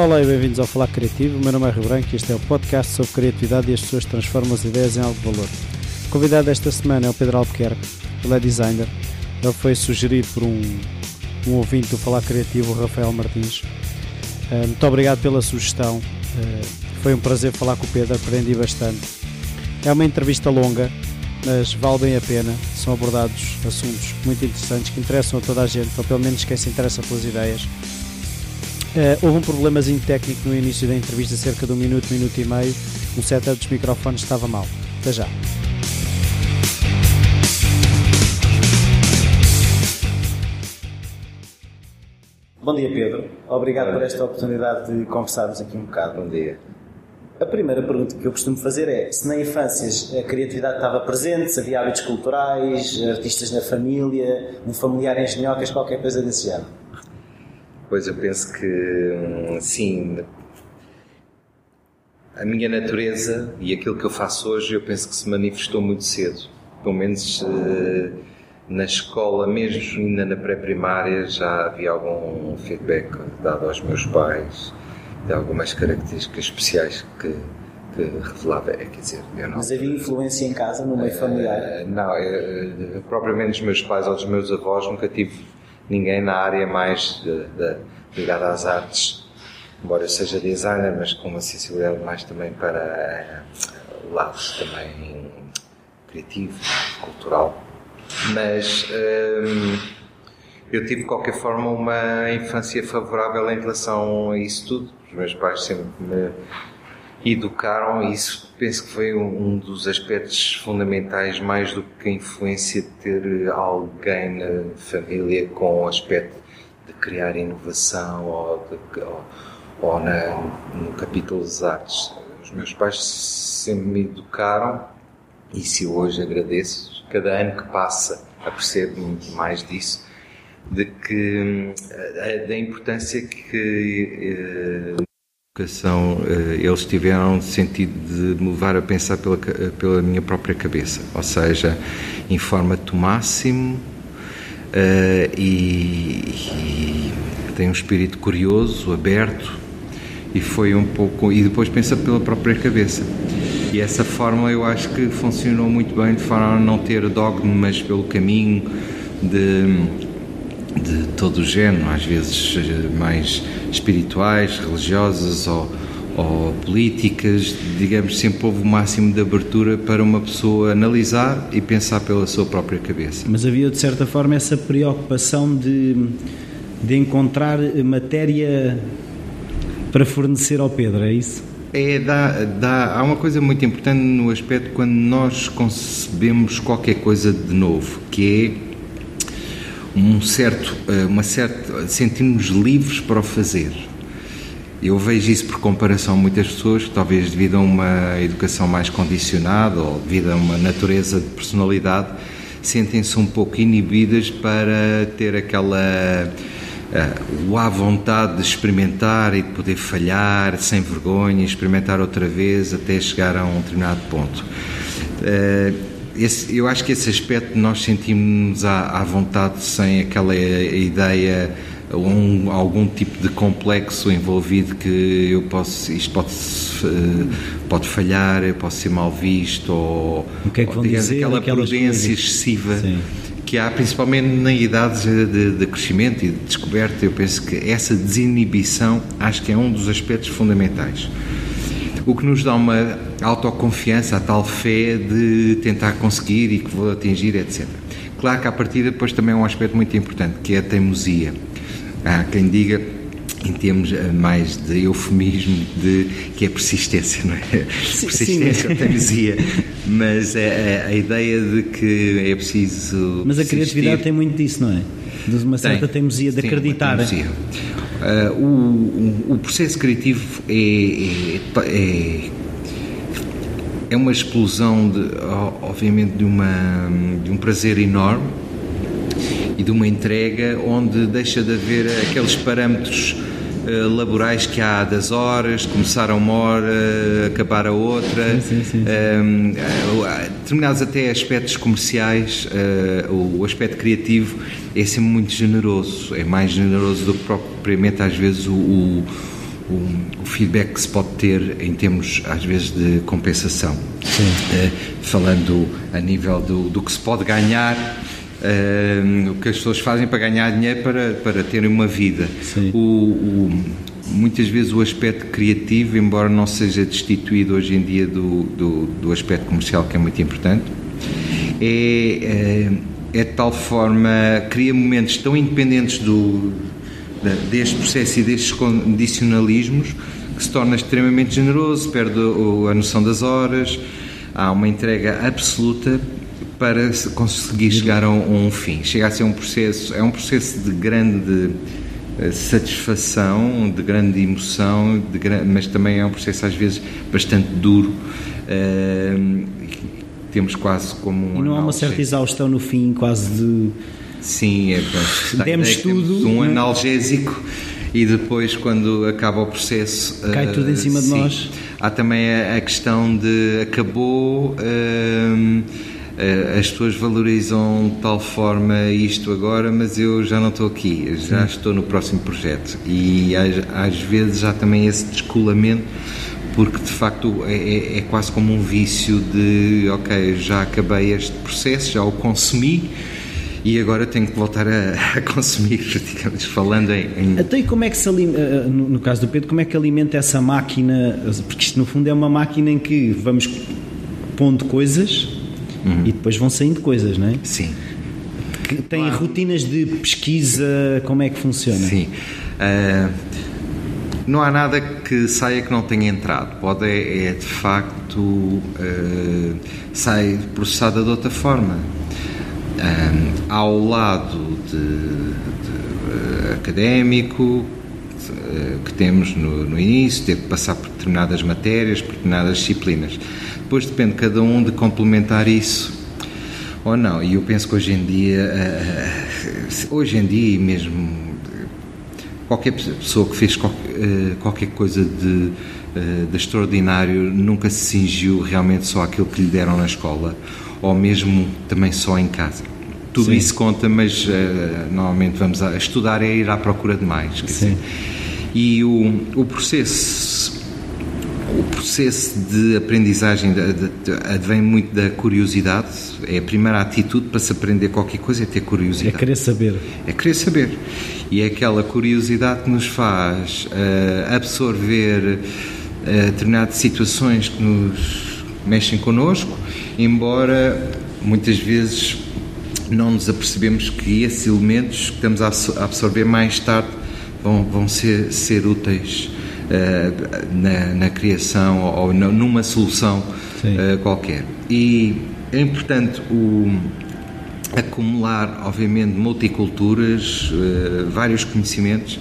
Olá e bem-vindos ao Falar Criativo. O meu nome é Rio Branco e este é o podcast sobre criatividade e as pessoas transformam as ideias em algo de valor. O convidado desta semana é o Pedro Albuquerque. Ele é designer. Ele foi sugerido por um, um ouvinte do Falar Criativo, o Rafael Martins. Uh, muito obrigado pela sugestão. Uh, foi um prazer falar com o Pedro, aprendi bastante. É uma entrevista longa, mas vale bem a pena. São abordados assuntos muito interessantes que interessam a toda a gente, ou pelo menos quem se interessa pelas ideias. Uh, houve um problemazinho técnico no início da entrevista, cerca de um minuto, minuto e meio. O setup dos microfones estava mal. Até já. Bom dia, Pedro. Obrigado por esta oportunidade de conversarmos aqui um bocado. Bom dia. A primeira pergunta que eu costumo fazer é se na infância a criatividade estava presente, se havia hábitos culturais, artistas na família, um familiar em engenhocas, qualquer coisa desse género. Pois eu penso que hum, sim. A minha natureza e aquilo que eu faço hoje, eu penso que se manifestou muito cedo. Pelo menos eh, na escola, mesmo ainda na pré-primária, já havia algum feedback dado aos meus pais de algumas características especiais que, que revelava. É, quer dizer, eu não. Mas havia influência em casa, no meio familiar? Uh, não, uh, propriamente dos meus pais ou dos meus avós, nunca tive ninguém na área mais de, de, ligada às artes. Embora eu seja designer, mas com uma sensibilidade mais também para uh, lado também criativo, cultural. Mas eu tive de qualquer forma uma infância favorável em relação a isso tudo os meus pais sempre me educaram e isso penso que foi um dos aspectos fundamentais mais do que a influência de ter alguém na família com o aspecto de criar inovação ou, de, ou, ou na, no capítulo das artes. Os meus pais sempre me educaram e se hoje agradeço, cada ano que passa apercebo muito mais disso de que eh, da importância que uh, educação uh, eles tiveram sentido de me levar a pensar pela, pela minha própria cabeça, ou seja, informa-te o máximo uh, e, e tem um espírito curioso, aberto e foi um pouco e depois pensa pela própria cabeça. E essa forma eu acho que funcionou muito bem de forma a não ter dogmas pelo caminho de de todo o género, às vezes eh, mais espirituais, religiosas ou, ou políticas, digamos, sempre houve o máximo de abertura para uma pessoa analisar e pensar pela sua própria cabeça. Mas havia, de certa forma, essa preocupação de, de encontrar matéria para fornecer ao Pedro, é isso? É, dá, dá, há uma coisa muito importante no aspecto quando nós concebemos qualquer coisa de novo, que é um certo, eh, uma certa, sentimos livres para o fazer. Eu vejo isso por comparação a muitas pessoas que talvez devido a uma educação mais condicionada ou devido a uma natureza de personalidade sentem-se um pouco inibidas para ter aquela uh, vontade de experimentar e de poder falhar sem vergonha, experimentar outra vez até chegar a um determinado ponto. Uh, esse, eu acho que esse aspecto nós sentimos à, à vontade sem aquela ideia um, algum tipo de complexo envolvido que eu posso isto pode pode falhar eu posso ser mal visto ou, o que é que digamos, dizer, aquela prudência excessiva Sim. que há principalmente na idade de, de, crescimento e de descoberta eu penso que essa desinibição acho que é um dos aspectos fundamentais o que nos dá uma autoconfiança, a tal fé de tentar conseguir e que vou atingir, etc. Claro que a partir depois também é um aspecto muito importante, que é a teimosia. Há quem diga em termos eh, mais de eufemismo de que é persistência, não é? Sim, persistência ou teimosia. Mas a, a, a, ideia de que é preciso. Mas a criatividade tem muito disso, não é? De uma certa tem, teimosia de acreditar. Teimosia. Uh, o, o, processo criativo é, é, é, uma explosão, de, obviamente, de, uma, de um prazer enorme e de uma entrega onde deixa de haver aqueles parâmetros uh, laborais que há das horas, começar a uma hora, acabar a outra, sim, sim, sim. Uh, determinados até aspectos comerciais, uh, o aspecto criativo é sempre muito generoso, é mais generoso do que propriamente às vezes o, o, o, feedback que se pode ter em termos, às vezes, de compensação. Uh, falando a nível do, do, que se pode ganhar, uh, o que as pessoas fazem para ganhar dinheiro para, para terem uma vida. O, o, muitas vezes o aspecto criativo, embora não seja destituído hoje em dia do, do, do aspecto comercial, que é muito importante, é, é, é de tal forma, cria momentos tão independentes do, deste processo e destes condicionalismos que se torna extremamente generoso, perde a noção das horas, há uma entrega absoluta para conseguir chegar a um, fim. Chega a ser um processo, é um processo de grande eh, satisfação, de grande emoção, de grande, mas também é um processo às vezes bastante duro. Uh, temos quase como um. E não há uma certa exaustão no fim, quase de Sim, é, demos tudo. Um né? analgésico e depois, quando acaba o processo. Cai uh, tudo em cima sim. de nós. Há também a, a questão de acabou. Uh, as pessoas valorizam de tal forma isto agora, mas eu já não estou aqui, já estou no próximo projeto. E às, às, vezes há também esse descolamento, porque de facto é, é, é quase como um vício de, ok, já acabei este processo, já o consumi e agora tenho que voltar a, a consumir, digamos, falando em, em... Até então, como é que se alimenta, eh, no caso do Pedro, como é que alimenta essa máquina, porque isto no fundo é uma máquina em que vamos pondo coisas uhum. e depois vão saindo coisas, não é? Sim. Que tem claro. rotinas de pesquisa, como é que funciona? Sim. Uh, não há nada que saia que não tenha entrado. Pode é, é de facto uh, sai processada de outra forma um, ao lado de, de uh, académico que temos no, no, início, ter que passar por determinadas matérias, por determinadas disciplinas. Depois depende de cada um de complementar isso ou não. E eu penso que hoje em dia, uh, hoje em dia mesmo qualquer pessoa que fez qualquer, coisa de, de extraordinário nunca se cingiu realmente só aquilo que lhe deram na escola ou mesmo também só em casa. Tudo Sim. isso conta, mas uh, normalmente vamos a estudar é ir à procura de mais. E o, o processo o processo de aprendizagem advém muito da curiosidade. É a primeira atitude para se aprender qualquer coisa, é ter curiosidade. É querer saber. É querer saber. E é aquela curiosidade que nos faz uh, absorver uh, determinadas situações que nos mexem connosco embora muitas vezes não nos apercebemos que esses elementos que estamos a absorver mais tarde vão, vão ser, ser úteis na, na, criação ou, numa solução uh, qualquer. E é importante o, acumular, obviamente, multiculturas, uh, vários conhecimentos,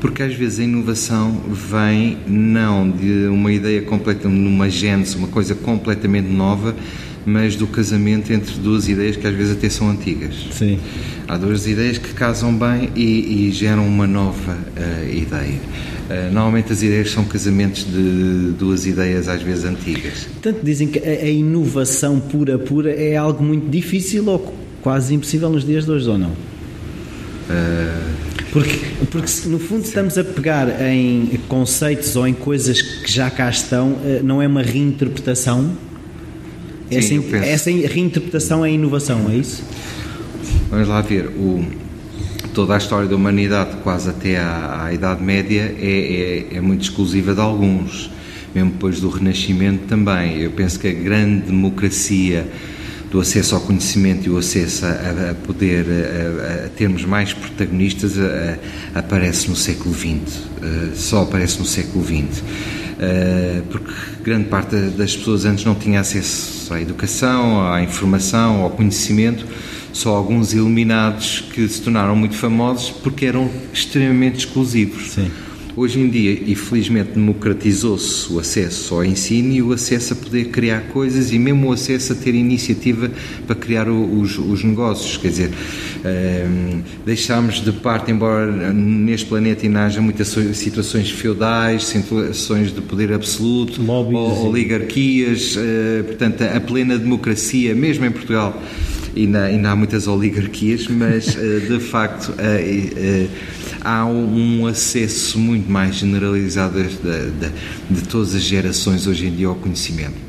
porque às vezes a inovação vem não de uma ideia completa, numa gênese, uma coisa completamente nova, mas do casamento entre duas ideias que às vezes até são antigas. Sim. Há duas ideias que casam bem e, e geram uma nova uh, ideia. Uh, normalmente as ideias são casamentos de duas ideias às vezes antigas. Tanto dizem que a, inovação pura pura é algo muito difícil ou quase impossível nos dias de hoje, ou não? Uh, porque, porque no fundo estamos a pegar em conceitos ou em coisas que já cá estão, não é uma reinterpretação? Sim, essa, essa reinterpretação é inovação, é isso? Vamos lá ver. O, toda a história da humanidade, quase até à, à Idade Média, é, é, é, muito exclusiva de alguns. Mesmo depois do Renascimento também. Eu penso que a grande democracia do acesso ao conhecimento e o acesso a, a poder, a, a, termos mais protagonistas, aparece no século XX. Só aparece no século XX. Porque grande parte das pessoas antes não tinha acesso à educação, à informação, ao conhecimento, só alguns iluminados que se tornaram muito famosos porque eram extremamente exclusivos. Sim. Hoje em dia, infelizmente, democratizou-se o acesso ao ensino e o acesso a poder criar coisas e mesmo o acesso a ter iniciativa para criar os, os negócios. Quer dizer, um, ehm, deixámos de parte, embora neste planeta ainda haja muitas situações feudais, situações de poder absoluto, Lobbies, oligarquias, uh, portanto, a plena democracia, mesmo em Portugal e ainda há muitas oligarquias, mas de facto há um acesso muito mais generalizado de, de, de todas as gerações hoje em dia ao conhecimento.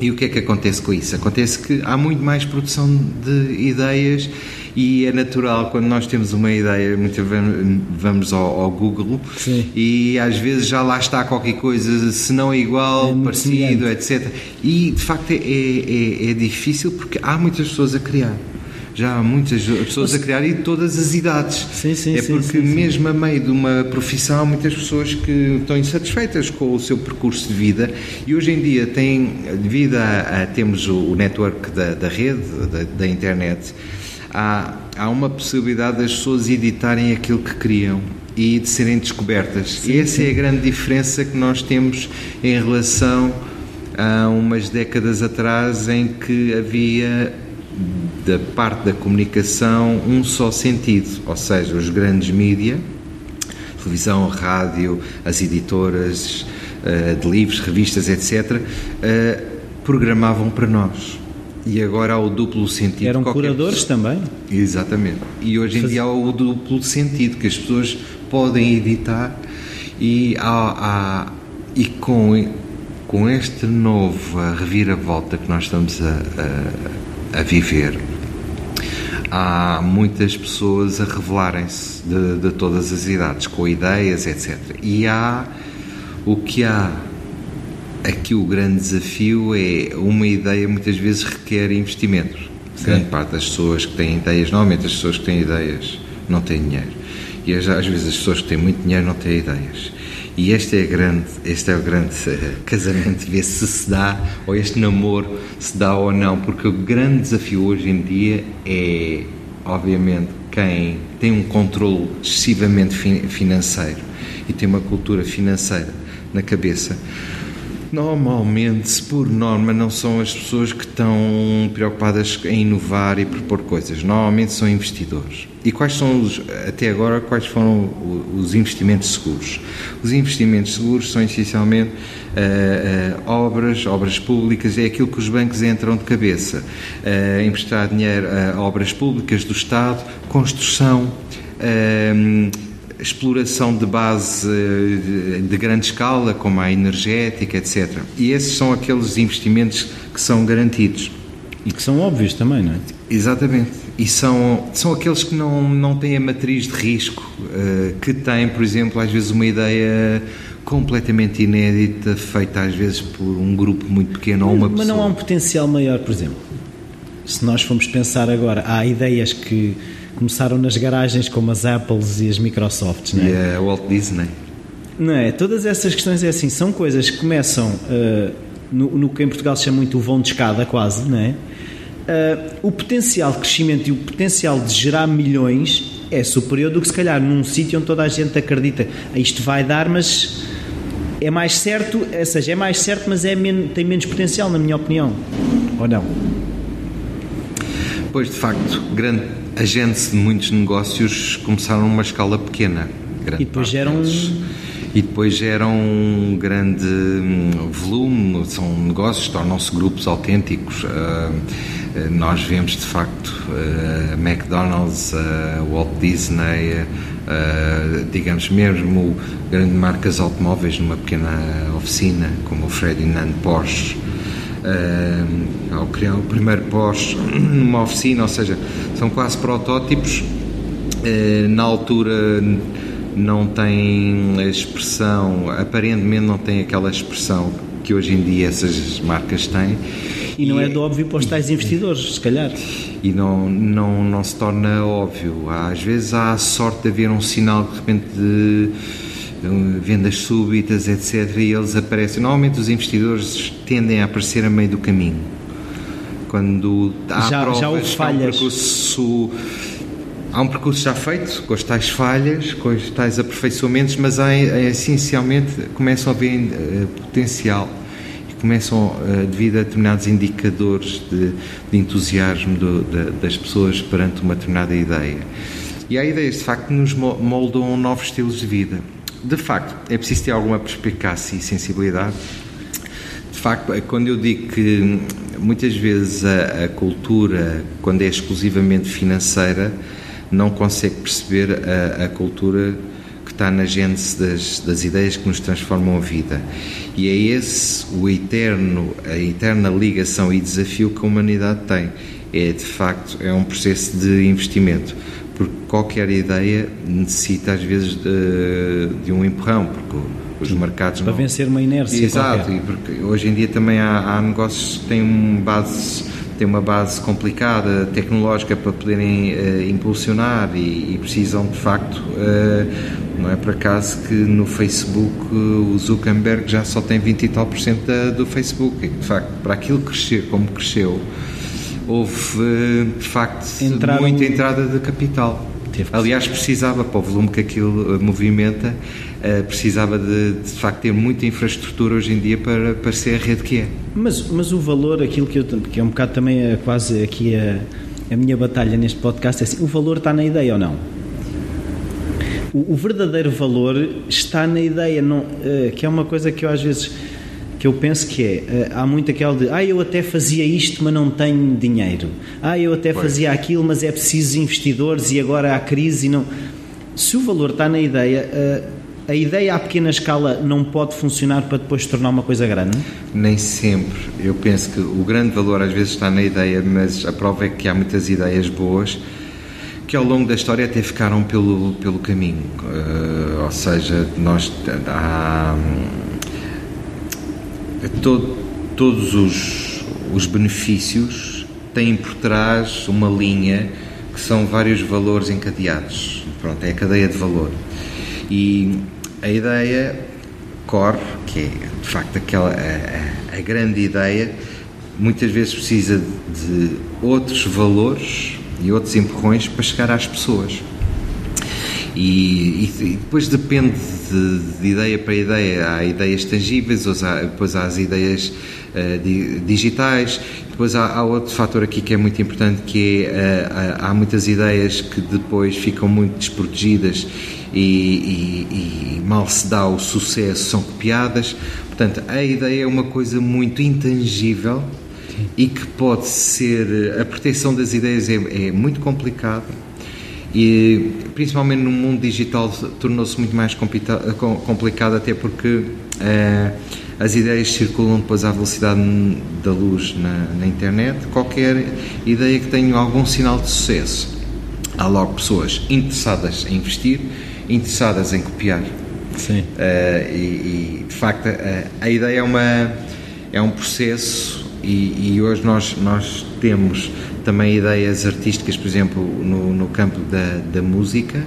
E o que é que acontece com isso? Acontece que há muito mais produção de ideias e é natural quando nós temos uma ideia, muitas vezes vamos ao, ao Google Sim. e às vezes já lá está qualquer coisa, se não é igual, é parecido, etc. E de facto é, é, é difícil porque há muitas pessoas a criar já há muitas pessoas a criar e todas as idades. Sim, sim, é porque sim, mesmo a meio de uma profissão há muitas pessoas que estão insatisfeitas com o seu percurso de vida e hoje em dia tem, devido a, a temos o, o network da, da rede, da, da internet, há, há uma possibilidade das pessoas editarem aquilo que criam e de serem descobertas. Sim, e essa sim. é a grande diferença que nós temos em relação a umas décadas atrás em que havia da parte da comunicação um só sentido, ou seja, os grandes mídias, televisão, rádio, as editoras uh, de livros, revistas, etc., uh, eh, programavam para nós. E agora há o duplo sentido. Eram curadores pessoa... também? Exatamente. E hoje em Faz... dia há o duplo sentido, que as pessoas podem editar e, há, há, e com, com esta nova reviravolta que nós estamos a, a, a viver, há muitas pessoas a revelarem-se de, de, todas as idades, com ideias, etc. E há o que há. Aqui o grande desafio é uma ideia muitas vezes requer investimento. Sim. Grande parte das pessoas que têm ideias, normalmente as pessoas que têm ideias não têm dinheiro. E às vezes as pessoas que têm muito dinheiro não têm ideias. E este é, grande, este é o grande casamento, ver se se dá, ou este namoro se dá ou não, porque o grande desafio hoje em dia é, obviamente, quem tem um controle excessivamente financeiro e tem uma cultura financeira na cabeça Normalmente, por norma, não são as pessoas que estão preocupadas em inovar e propor coisas. Normalmente são investidores. E quais são os, até agora, quais foram os investimentos seguros? Os investimentos seguros são essencialmente uh, uh, obras, obras públicas, é aquilo que os bancos entram de cabeça. Uh, emprestar dinheiro a obras públicas do Estado, construção exploração de base eh, de grande escala, como a energética, etc. E esses são aqueles investimentos que são garantidos. E que são óbvios também, não é? Exatamente. E são, são aqueles que não, não têm a matriz de risco, uh, que têm, por exemplo, às vezes uma ideia completamente inédita, feita às vezes por um grupo muito pequeno ou uma Mas pessoa. não há um potencial maior, por exemplo. Se nós formos pensar agora, há ideias que começaram nas garagens como as Apples e as Microsofts, não é? E a Walt Disney. Não é? Todas essas questões é assim, são coisas que começam uh, no, no, que em Portugal se chama muito o vão de escada, quase, não é? Uh, o potencial de crescimento e o potencial de gerar milhões é superior do que se calhar num sítio onde toda a gente acredita isto vai dar, mas é mais certo, ou seja, é mais certo, mas é men tem menos potencial, na minha opinião. Ou não? Pois, de facto, grande agentes de muitos negócios começaram numa escala pequena. E depois geram. E depois geram um grande hum, volume, são negócios, tornam-se grupos autênticos. Uh, nós vemos de facto uh, McDonald's, uh, Walt Disney, digamos mesmo grandes marcas automóveis numa pequena oficina, como o Ferdinand Porsche uh, ao criar o primeiro Porsche numa oficina, ou seja, são quase protótipos. Uh, na altura não tem a expressão, aparentemente não tem aquela expressão que hoje em dia essas marcas têm. E não e, é de óbvio para os tais investidores, se calhar. E não, não, não se torna óbvio. Às vezes há a sorte de haver um sinal de repente de vendas súbitas, etc. E eles aparecem. Normalmente os investidores tendem a aparecer a meio do caminho. Quando há já, provas, já houve falhas. Há um, percurso, há um percurso já feito, com as tais falhas, com os tais aperfeiçoamentos, mas há, essencialmente começam a haver uh, potencial e começam, uh, devido a determinados indicadores de, de entusiasmo do, de, das pessoas perante uma determinada ideia. E há ideias, de facto, que nos moldam novos estilos de vida de facto, é preciso ter alguma perspicácia e sensibilidade. De facto, é quando eu digo que muitas vezes a, a, cultura, quando é exclusivamente financeira, não consegue perceber a, a cultura que está na gênese das, das ideias que nos transformam a vida. E é esse o eterno, a eterna ligação e desafio que a humanidade tem. É, de facto, é um processo de investimento qualquer ideia necessita às vezes de, de um empurrão, porque os mercados para não... vencer uma inércia exato qualquer. e porque hoje em dia também há, há negócios que têm uma base têm uma base complicada tecnológica para poderem uh, impulsionar e, e, precisam de facto uh, não é por acaso que no Facebook uh, o Zuckerberg já só tem 20 e tal por cento da, do Facebook. E de facto para aquilo crescer como cresceu houve de facto Entraram... muita entrada de capital Aliás, precisava, para o volume que aquilo movimenta, uh, precisava de, de, facto ter muita infraestrutura hoje em dia para, para ser a rede que é. Mas, mas o valor, aquilo que, eu, que é um bocado também é quase aqui a, a minha batalha neste podcast, é assim, o valor está na ideia ou não? O, o verdadeiro valor está na ideia, não, que é uma coisa que eu às vezes que eu penso que é, eh, há muito aquela de, ah, eu até fazia isto, mas não tenho dinheiro. Ah, eu até pois. fazia aquilo, mas é preciso investidores e agora há crise e não... Se o valor está na ideia, eh, a ideia à pequena escala não pode funcionar para depois se tornar uma coisa grande? Nem sempre. Eu penso que o grande valor às vezes está na ideia, mas a prova é que há muitas ideias boas que ao longo da história até ficaram pelo, pelo caminho. Uh, ou seja, nós há, todo, todos os, os benefícios têm por trás uma linha que são vários valores encadeados. Pronto, é a cadeia de valor. E a ideia core, que é de facto aquela a, a, grande ideia, muitas vezes precisa de outros valores e outros empurrões para chegar às pessoas. E, e, depois depende de, de, ideia para ideia. Há ideias tangíveis, depois há as ideias uh, di, digitais. Depois há, há, outro fator aqui que é muito importante, que é uh, há muitas ideias que depois ficam muito desprotegidas e, e, e mal se dá o sucesso, são copiadas. Portanto, a ideia é uma coisa muito intangível e que pode ser. A proteção das ideias é, é muito complicada e principalmente no mundo digital tornou-se muito mais complicado até porque eh, as ideias circulam depois à velocidade da luz na, na, internet. Qualquer ideia que tenha algum sinal de sucesso. Há logo pessoas interessadas em investir interessadas em copiar. Sim. Uh, e, e, de facto a, a, ideia é uma é um processo e, e hoje nós nós temos também ideias artísticas, por exemplo, no, no campo da, da música,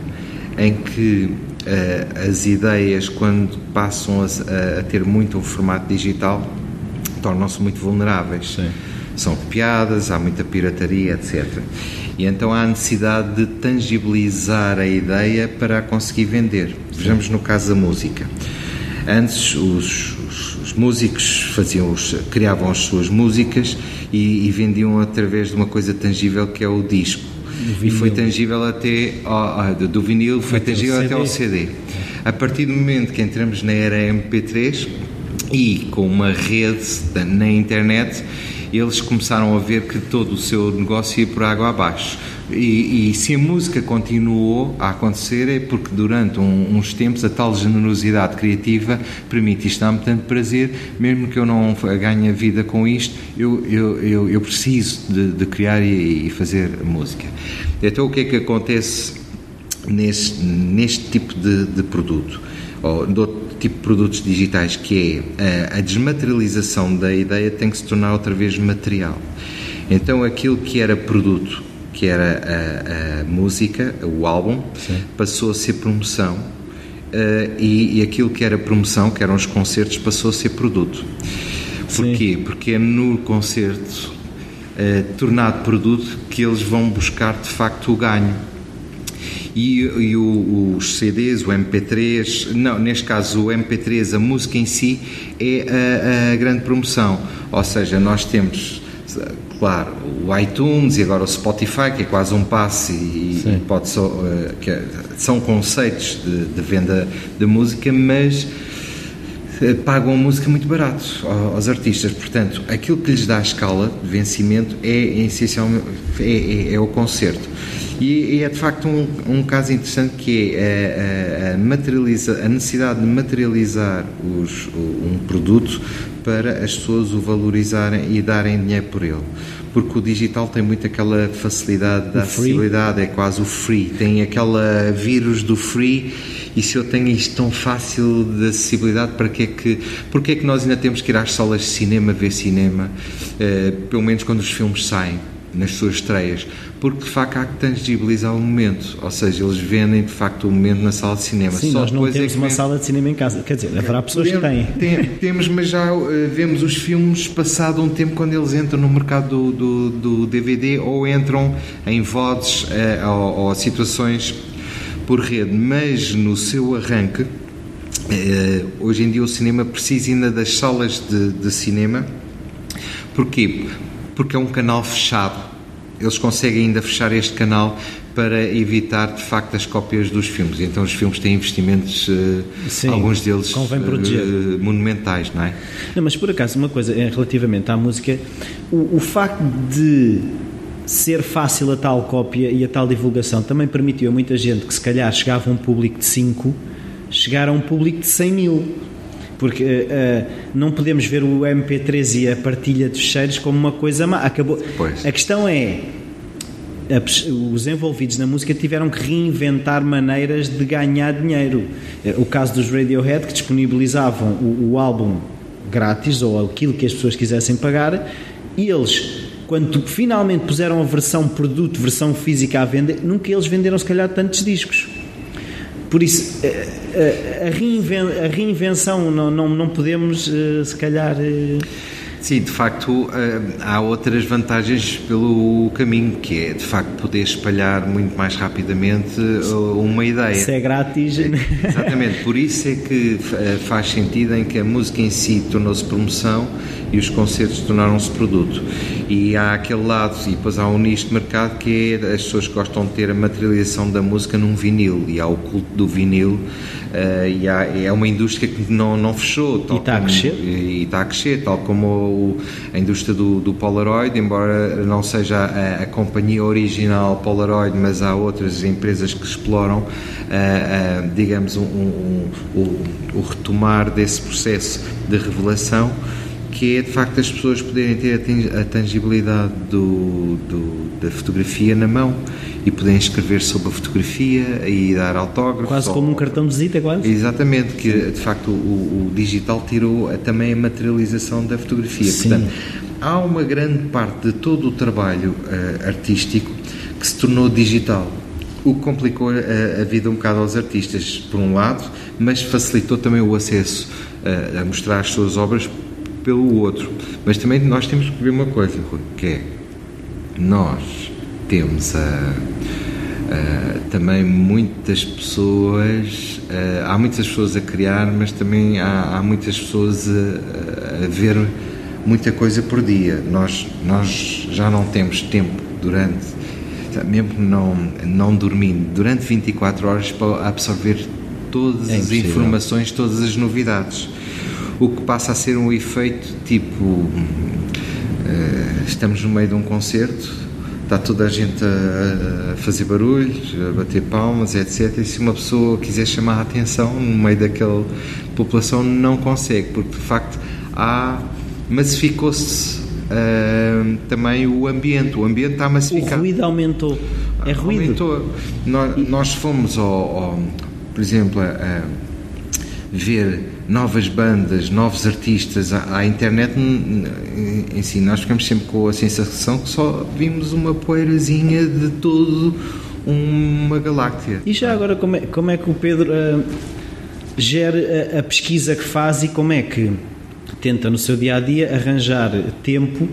em que uh, as ideias, quando passam a, a, ter muito um formato digital, tornam-se muito vulneráveis. Sim. São copiadas, há muita pirataria, etc. E então há a necessidade de tangibilizar a ideia para a conseguir vender. Vejamos no caso da música. Antes os, os, os músicos faziam os, criavam as suas músicas e, e, vendiam através de uma coisa tangível que é o disco. E foi tangível até ao, do vinil, foi até tangível até ao CD. A partir do momento que entramos na era MP3 e com uma rede na internet, eles começaram a ver que todo o seu negócio ia por água abaixo. E, e, se a música continuou a acontecer é porque durante um, uns tempos a tal generosidade criativa permite isto dá-me tanto prazer, mesmo que eu não ganhe a vida com isto, eu, eu, eu, eu preciso de, de criar e, e, fazer música. Então o que é que acontece neste, neste tipo de, de produto? Ou de outro tipo de produtos digitais, que é a, a desmaterialização da ideia tem que se tornar outra vez material. Então aquilo que era produto que era a, a música, o álbum, Sim. passou a ser promoção uh, e, e, aquilo que era promoção, que eram os concertos, passou a ser produto. Porquê? Sim. Porque é no concerto uh, tornado produto que eles vão buscar de facto o ganho. E, e o, os CDs, o MP3, não, neste caso o MP3, a música em si é a, a grande promoção. Ou seja, nós temos claro, o iTunes e agora o Spotify, que é quase um passe e pode só, uh, que é, são conceitos de, de, venda de música, mas eh, pagam a música muito barato aos artistas. Portanto, aquilo que lhes dá a escala de vencimento é, é, é, é o concerto. E, e, é de facto um, um caso interessante que é a, a, materializa, a necessidade de materializar os, um produto para as pessoas o valorizarem e darem dinheiro por ele. Porque o digital tem muito aquela facilidade da acessibilidade, é quase o free, tem aquela vírus do free. E se eu tenho isto tão fácil de acessibilidade, para que é que, porque é que nós ainda temos que ir às salas de cinema ver cinema, uh, pelo menos quando os filmes saem? Nas suas estreias, porque de facto há que tangibilizar o momento, ou seja, eles vendem de facto o momento na sala de cinema. Sim, Só nós não temos é uma vem... sala de cinema em casa, quer dizer, haverá pessoas que têm. Tem, temos, mas já uh, vemos os filmes passado um tempo quando eles entram no mercado do, do, do DVD ou entram em VODs uh, ou, ou situações por rede, mas no seu arranque, uh, hoje em dia o cinema precisa ainda das salas de, de cinema. Porquê? Porque é um canal fechado. Eles conseguem ainda fechar este canal para evitar de facto as cópias dos filmes. Então os filmes têm investimentos, eh, Sim, alguns deles uh, monumentais, não é? Não, mas por acaso, uma coisa é relativamente à música, o, o facto de ser fácil a tal cópia e a tal divulgação também permitiu a muita gente que se calhar chegava a um público de 5 chegar a um público de 100 mil porque uh, não podemos ver o MP3 e a partilha de fecheiros como uma coisa má. Acabou. Pois. A questão é os envolvidos na música tiveram que reinventar maneiras de ganhar dinheiro. Eh, o caso dos Radiohead que disponibilizavam o, o álbum grátis ou aquilo que as pessoas quisessem pagar e eles quando finalmente puseram a versão produto, versão física à venda, nunca eles venderam se calhar tantos discos. Por isso, eh, eh, a, reinven a reinvenção não, não, não podemos, eh, se calhar. Sim, de facto há outras vantagens pelo caminho, que é de facto poder espalhar muito mais rapidamente uma ideia. Se é grátis. É, exatamente, por isso é que faz sentido em que a música em si tornou-se promoção e os concertos tornaram-se produto. E há aquele lado, e depois há um nicho de mercado que é as pessoas gostam de ter a materialização da música num vinil, e há o culto do vinil, uh, e há, é uma indústria que não, não fechou. e está a crescer. E, está a crescer, tal como o, a indústria do, do Polaroid, embora não seja a, a, companhia original Polaroid, mas há outras empresas que exploram, uh, uh, digamos, um, um, um, o retomar desse processo de revelação que é de facto as pessoas poderem ter a tangibilidade do, do, da fotografia na mão e poderem escrever sobre a fotografia e dar autógrafos. Quase ou... como um cartão de visita, quase. Exatamente, que de facto o, o digital tirou também a materialização da fotografia. Sim. Portanto, há uma grande parte de todo o trabalho uh, artístico que se tornou digital. O que complicou a, a, vida um bocado aos artistas, por um lado, mas facilitou também o acesso uh, a mostrar as suas obras pelo outro. Mas também nós temos que ver uma coisa, que é nós temos a, a também muitas pessoas, a, há muitas pessoas a criar, mas também há, há muitas pessoas a, a, ver muita coisa por dia. Nós, nós já não temos tempo durante, mesmo não, não dormindo, durante 24 horas para absorver todas é as informações, todas as novidades o que passa a ser um efeito tipo uh, estamos no meio de um concerto está toda a gente a, a, fazer barulhos, a bater palmas, etc. E se uma pessoa quiser chamar a atenção no meio daquela população, não consegue, porque de facto há massificou-se uh, também o ambiente, o ambiente está massificado. O ruído aumentou. É ruído. Aumentou. Nós, nós fomos, ao, ao, por exemplo, a, a ver novas bandas, novos artistas à, à internet, em si, nós ficamos sempre com a sensação que só vimos uma poeirazinha de todo uma galáxia. E já agora, como é, como é que o Pedro uh, gera a, a pesquisa que faz e como é que tenta no seu dia a dia arranjar tempo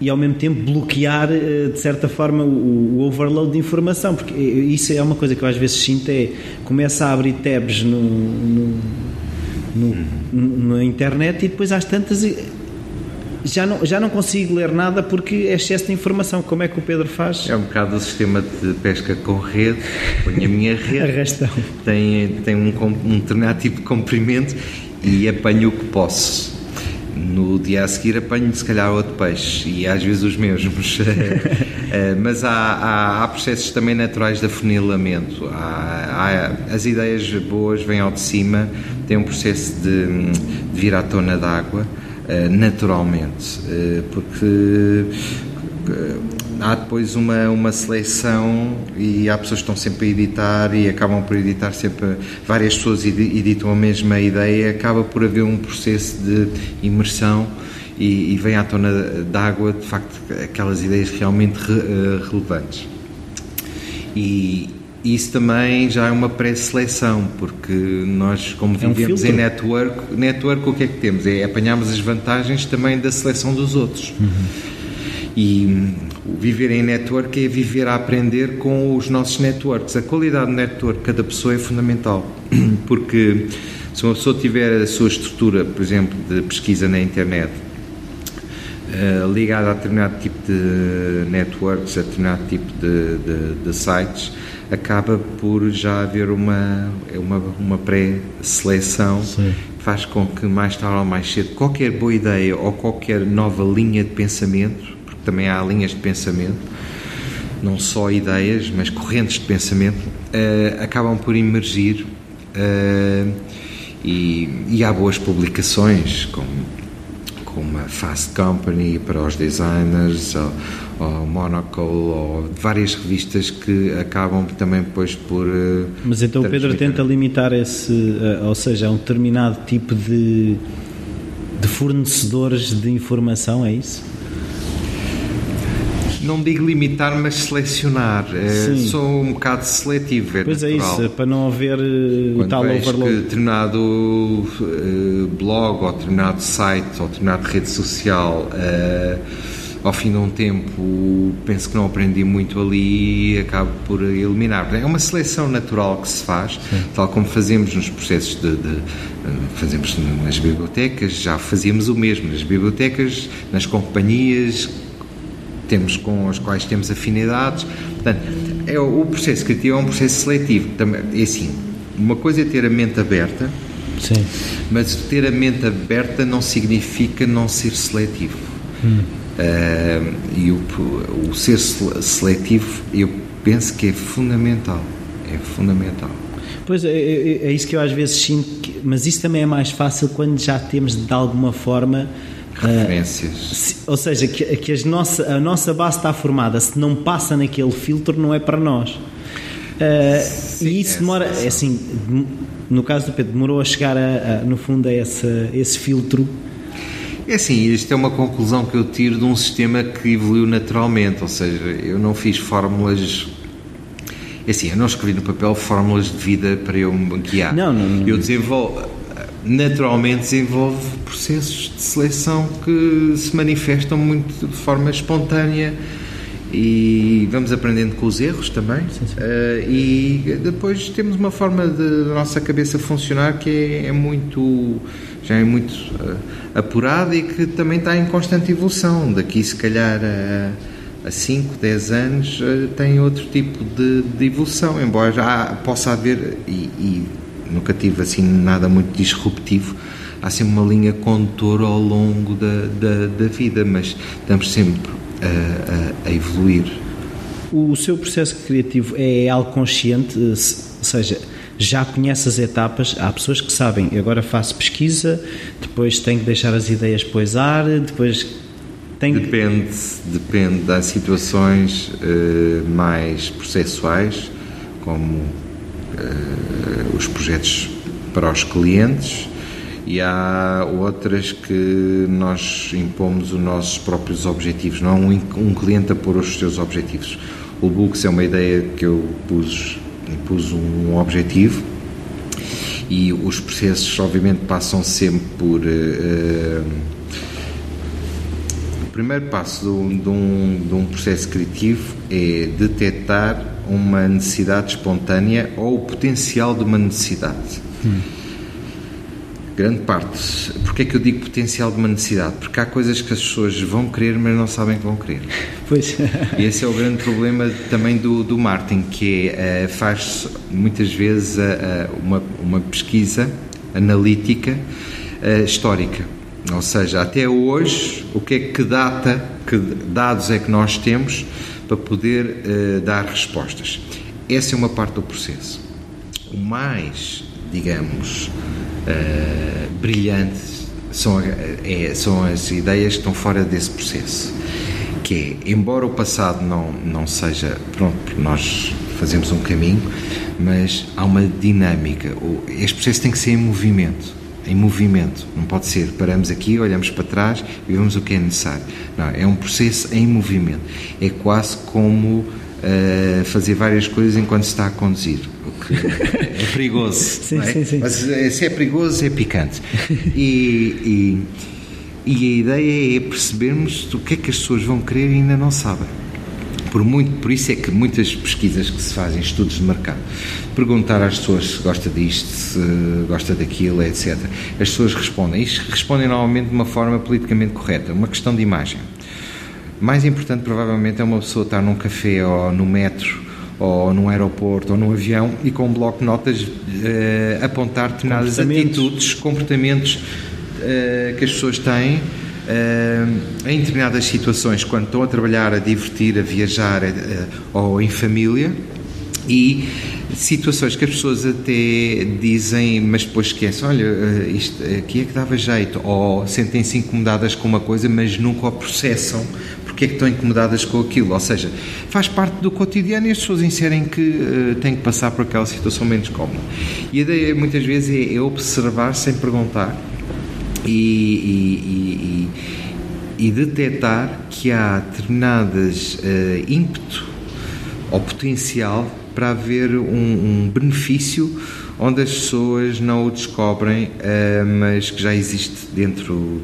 e ao mesmo tempo bloquear eh, de certa forma o, overload de informação porque isso é uma coisa que eu às vezes sinto é começa a abrir tabs no, no, no, na internet e depois às tantas já não, já não consigo ler nada porque é excesso de informação. Como é que o Pedro faz? É um bocado o sistema de pesca com rede. Põe a minha rede. Arrastão. Tem, tem um, um determinado tipo de comprimento e apanho o que posso. No dia a seguir apanho se calhar outro peixe e às vezes os mesmos. Eh, mas há, há, há, processos também naturais de afunilamento. Há, as ideias boas vêm ao de cima, tem um processo de, de vir à tona d'água eh, naturalmente, eh, porque há depois uma, uma seleção e há pessoas que estão sempre a editar e acabam por editar sempre, várias pessoas editam a mesma ideia, acaba por haver um processo de imersão e, e vem à tona d'água, de facto, aquelas ideias realmente re, uh, relevantes. E isso também já é uma pré-seleção, porque nós, como é vivemos em network, network o que é que temos? É apanharmos as vantagens também da seleção dos outros. Uhum. E o viver em network é viver a aprender com os nossos networks. A qualidade do network de cada pessoa é fundamental, porque se uma pessoa tiver a sua estrutura, por exemplo, de pesquisa na internet, uh, ligada a determinado tipo de networks, a determinado tipo de, de, de sites, acaba por já haver uma, uma, uma pré-seleção que faz com que mais tarde ou mais cedo qualquer boa ideia ou qualquer nova linha de pensamento também há linhas de pensamento, não só ideias, mas correntes de pensamento, uh, acabam por emergir uh, e, e, há boas publicações, como, como a Fast Company para os designers, ou, ou Monocle, ou várias revistas que acabam também depois por. Uh, mas então o Pedro tenta limitar esse, ou seja, um determinado tipo de, de fornecedores de informação, é isso? Não digo limitar, mas selecionar. É, sou um bocado seletivo. É pois natural. é isso, para não haver uh, Quando tal overload. que determinado uh, blog ou determinado site ou determinada rede social. Uh, ao fim de um tempo penso que não aprendi muito ali e acabo por eliminar. É uma seleção natural que se faz, Sim. tal como fazemos nos processos de, de, fazemos nas bibliotecas, já fazíamos o mesmo nas bibliotecas, nas companhias temos com as quais temos afinidades. Portanto, é, o processo criativo é um processo seletivo. Também, é assim, uma coisa é ter a mente aberta, Sim. mas ter a mente aberta não significa não ser seletivo. Hum. Uh, e o, o ser seletivo, eu penso que é fundamental. É fundamental. Pois é, é, é isso que eu às vezes sinto, que, mas isso também é mais fácil quando já temos de alguma forma referências. Uh, ou seja, que, que as nossa, a nossa base está formada, se não passa naquele filtro, não é para nós. Uh, Sim, e isso demora, é assim, no caso do Pedro, demorou a chegar, a, a, no fundo, a esse, esse filtro. É assim, isto é uma conclusão que eu tiro de um sistema que evoluiu naturalmente, ou seja, eu não fiz fórmulas é assim, eu não escrevi no papel fórmulas de vida para eu me guiar. Não, não, não. Eu desenvolvo, naturalmente desenvolve processos de seleção que se manifestam muito de forma espontânea e vamos aprendendo com os erros também sim, sim. Uh, e depois temos uma forma de a nossa cabeça funcionar que é, é muito já é muito uh, apurada e que também está em constante evolução daqui se calhar a, a 5, 10 anos uh, tem outro tipo de, de, evolução embora já possa haver e, e nunca tive assim nada muito disruptivo. Há sempre uma linha condutora ao longo da, da, da vida, mas estamos sempre a, a, a, evoluir. O seu processo criativo é algo consciente, ou seja, já conhece as etapas. Há pessoas que sabem, agora faço pesquisa, depois tenho que deixar as ideias poisar, depois tenho Depende, depende das situações uh, mais processuais, como os projetos para os clientes e há outras que nós impomos os nossos próprios objetivos, não um, um cliente a pôr os seus objetivos. O Books é uma ideia que eu pus, pus um objetivo e os processos obviamente passam sempre por uh, o primeiro passo de um, de, um, de um processo criativo é detectar uma necessidade espontânea ou o potencial de uma necessidade. Hum. Grande parte. Porquê é que eu digo potencial de uma necessidade? Porque há coisas que as pessoas vão querer, mas não sabem que vão querer. Pois. E esse é o grande problema também do, do marketing, que é, uh, faz muitas vezes uh, uma, uma pesquisa analítica histórica. Ou seja, até hoje, o que é que data, que dados é que nós temos para poder uh, dar respostas? Essa é uma parte do processo. O mais, digamos, uh, brilhante são, é, são as ideias que estão fora desse processo. Que é, embora o passado não, não seja. Pronto, nós fazemos um caminho, mas há uma dinâmica. Este processo tem que ser em movimento em movimento. Não pode ser, paramos aqui, olhamos para trás e vemos o que é necessário. Não, é um processo em movimento. É quase como uh, fazer várias coisas enquanto se está a conduzir. O que é perigoso. sim, é? sim, sim. Mas eh, se é perigoso, é picante. E, e, e a ideia é percebermos o que é que as pessoas vão querer e ainda não sabem por muito por isso é que muitas pesquisas que se fazem estudos de mercado perguntar às pessoas se gosta disto se gosta daquilo etc as pessoas respondem. E respondem normalmente de uma forma politicamente correta uma questão de imagem. Mais importante provavelmente é uma pessoa estar num café ou no metro ou num aeroporto ou num avião e com um bloco de notas eh, apontar determinadas atitudes comportamentos eh, que as pessoas têm uh, em determinadas situações, quando estão a trabalhar, a divertir, a viajar ou em família, e situações que as pessoas até dizem, mas depois esquecem, olha, eh, isto aqui é que dava jeito, ou sentem-se incomodadas com uma coisa, mas nunca o processam porque é que estão incomodadas com aquilo, ou seja, faz parte do cotidiano e as pessoas inserem que uh, têm que passar por aquela situação menos cómoda. E a ideia muitas vezes é, é observar sem perguntar e, e, e, e detectar que há determinadas uh, ímpeto ou potencial para haver um, um, benefício onde as pessoas não o descobrem, uh, mas que já existe dentro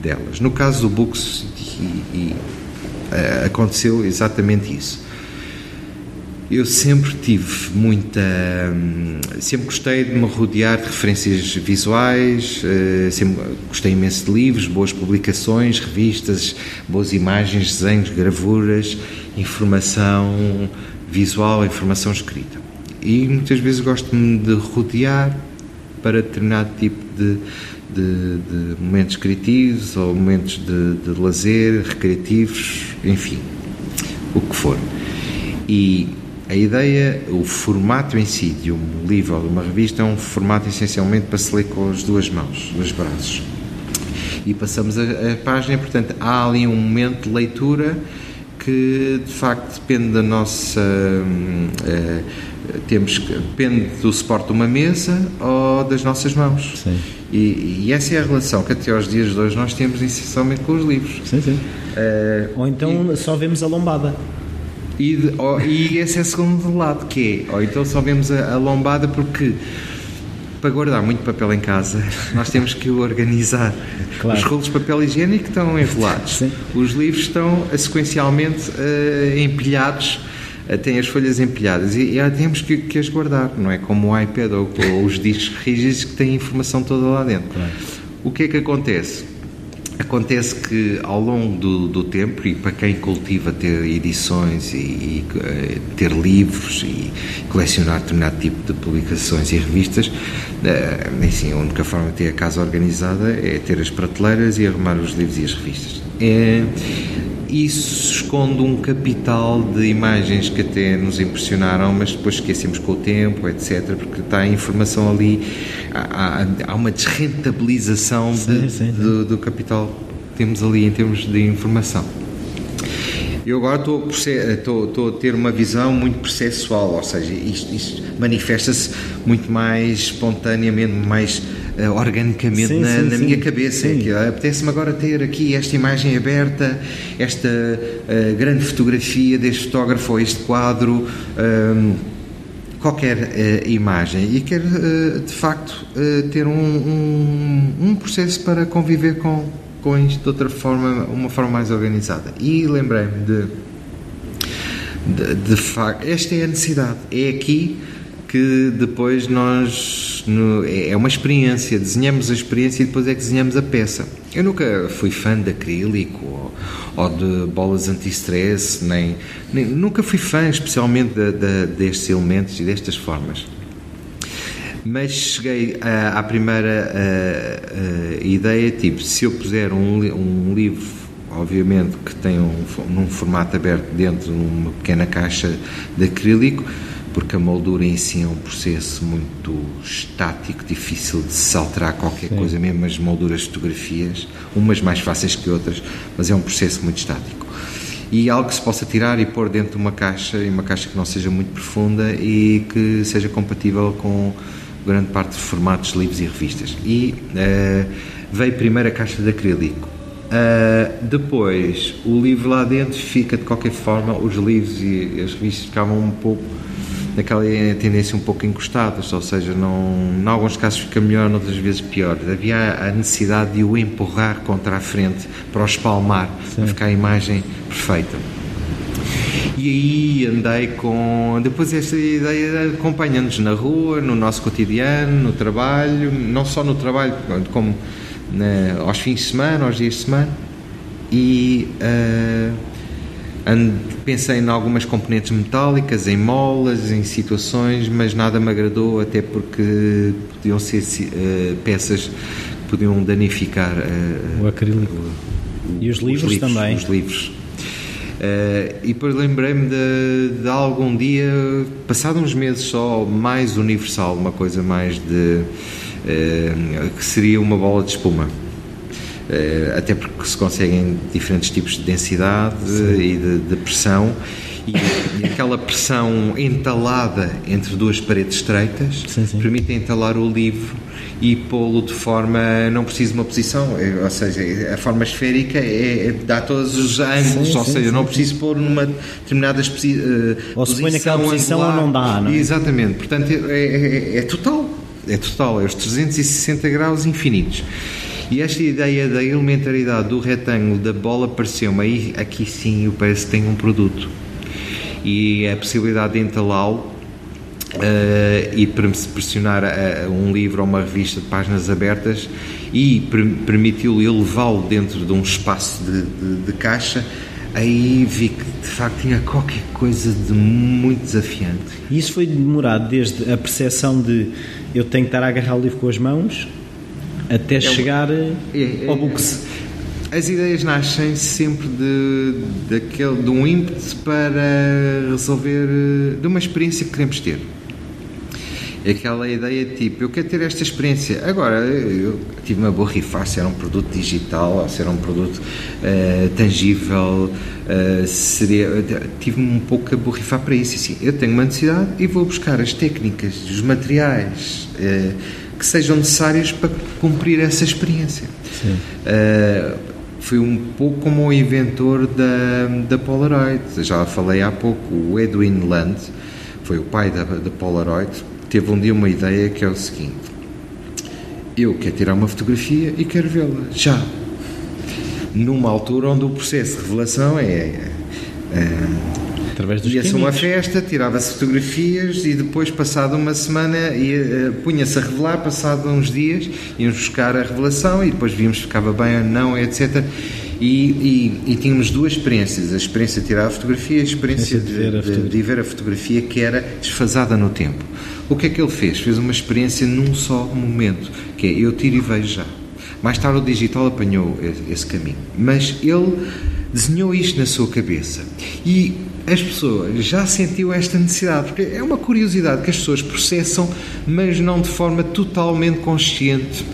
delas. No caso do Books, e, e, uh, aconteceu exatamente isso. Eu sempre tive muita. Hum, sempre gostei de me rodear de referências visuais, eh, sempre gostei imenso de livros, boas publicações, revistas, boas imagens, desenhos, gravuras, informação visual, informação escrita. E muitas vezes gosto-me de rodear para determinado tipo de, de, de momentos criativos ou momentos de, de lazer, recreativos, enfim, o que for. E a ideia, o formato em si de um livro ou de uma revista é um formato essencialmente para se ler com as duas mãos, os braços. E passamos a, a página, portanto, há ali um momento de leitura que de facto depende da nossa. Uh, temos depende do suporte de uma mesa ou das nossas mãos. Sim. E, e, essa é a relação que até aos dias de hoje nós temos essencialmente com os livros. Sim, sim. Uh, ou então e, só vemos a lombada. E, de, oh, e esse é o segundo lado, que é, ou então só vemos a, a, lombada porque para guardar muito papel em casa nós temos que organizar. Claro. Os rolos de papel higiênico estão enrolados, Sim. os livros estão sequencialmente uh, empilhados uh, têm as folhas empilhadas e, e temos que, que, as guardar, não é como o iPad ou, ou os discos rígidos que têm a informação toda lá dentro. Claro. O que é que acontece? Acontece que ao longo do, do, tempo, e para quem cultiva ter edições e, e uh, ter livros e colecionar determinado tipo de publicações e revistas, assim, a única forma de ter a casa organizada é ter as prateleiras e arrumar os livros e as revistas. É, isso esconde um capital de imagens que até nos impressionaram, mas depois esquecemos com o tempo, etc., porque está a informação ali, há, há uma desrentabilização sim, de, sim, sim. Do, do capital que temos ali em termos de informação. Eu agora estou, estou, estou, a ter uma visão muito processual, ou seja, isto, isto manifesta-se muito mais espontaneamente, mais uh, organicamente sim, na, sim, na sim. minha cabeça. Que uh, apetece-me agora ter aqui esta imagem aberta, esta uh, grande fotografia deste fotógrafo ou este quadro. Um, qualquer uh, imagem e quero uh, de facto ter um, um, um, processo para conviver com, com isto de outra forma, uma forma mais organizada. E lembrei-me de, de, de facto, esta é a necessidade, é aqui que depois nós no, é, é uma experiência, desenhamos a experiência e depois é que desenhamos a peça. Eu nunca fui fã de acrílico ou, ou de bolas anti-stress, nem, nem, nunca fui fã especialmente de, de, destes elementos e destas formas. Mas cheguei à, à primeira a, a ideia, tipo, se eu puser um, um livro, obviamente que tem um, num formato aberto dentro de uma pequena caixa de acrílico, porque a moldura em si é um processo muito estático, difícil de se alterar qualquer Sim. coisa, mesmo as molduras de fotografias, umas mais fáceis que outras, mas é um processo muito estático. E algo que se possa tirar e pôr dentro de uma caixa, e uma caixa que não seja muito profunda e que seja compatível com grande parte de formatos, livros e revistas. E uh, veio primeiro a caixa de acrílico. Uh, depois, o livro lá dentro fica de qualquer forma, os livros e as revistas ficavam um pouco naquela tendência um pouco encostadas, ou seja, não, em alguns casos fica melhor, outras vezes pior. Havia a necessidade de o empurrar contra a frente para o espalmar, Sim. para ficar a imagem perfeita. E aí andei com. Depois esta ideia acompanha-nos na rua, no nosso cotidiano, no trabalho, não só no trabalho, como né, aos fins de semana, aos dias de semana. E. Uh, pensei em algumas componentes metálicas, em molas, em situações, mas nada me agradou, até porque podiam ser uh, peças que podiam danificar uh, o acrílico. O, e os, os livros, livros, também. Os livros. Uh, e depois lembrei-me de, de, algum dia, passado uns meses só, mais universal, uma coisa mais de. que seria uma bola de espuma até porque se conseguem diferentes tipos de densidade Sim. e de, de pressão. E, e, aquela pressão entalada entre duas paredes estreitas sim, sim. permite entalar o livro e pô-lo de forma não precisa de uma posição, é, ou seja, a forma esférica é, é, dá todos os ângulos, sim, ou seja, não preciso pôr numa determinada uh, ou se põe naquela posição ou não dá, não é? Exatamente, portanto é, é, é total, é total, é os 360 graus infinitos. E esta ideia da elementaridade do retângulo da bola pareceu-me aí, aqui sim, parece que tem um produto. E a possibilidade de entalá-lo Uh, e pressionar a, a um livro ou uma revista de páginas abertas e per permitiu-lhe elevá-lo dentro de um espaço de, de, de, caixa, aí vi que de facto tinha qualquer coisa de muito desafiante. E isso foi demorado desde a percepção de eu tenho que estar a agarrar o livro com as mãos até é chegar é, é, ao books. As ideias nascem sempre de, daquele, de um ímpeto para resolver, de uma experiência que queremos ter. É aquela ideia tipo, eu quero ter esta experiência. Agora, eu tive-me a borrifar se era um produto digital, se era um produto uh, tangível, uh, seria, tive-me um pouco a borrifar para isso. Assim, eu tenho uma necessidade e vou buscar as técnicas, os materiais. Uh, que sejam necessárias para cumprir essa experiência. Uh, foi um pouco como o inventor da, da Polaroid. Já falei há pouco, o Edwin Land, foi o pai da, da Polaroid, teve um dia uma ideia que é o seguinte: eu quero tirar uma fotografia e quero vê-la já. Numa altura onde o processo de revelação é, é, é Através dos Ia-se uma festa, tirava-se fotografias e depois, passado uma semana, uh, punha-se a revelar, passado uns dias, íamos buscar a revelação e depois víamos se ficava bem ou não, etc. E, e, e, tínhamos duas experiências: a experiência de tirar a fotografia e a experiência de, ver a, de, de ver a fotografia que era desfasada no tempo. O que é que ele fez? Fez uma experiência num só momento, que é eu tiro e vejo já. Mais tarde o digital apanhou esse caminho, mas ele desenhou isto na sua cabeça. E as pessoas já sentiu esta necessidade, porque é uma curiosidade que as pessoas processam, mas não de forma totalmente consciente.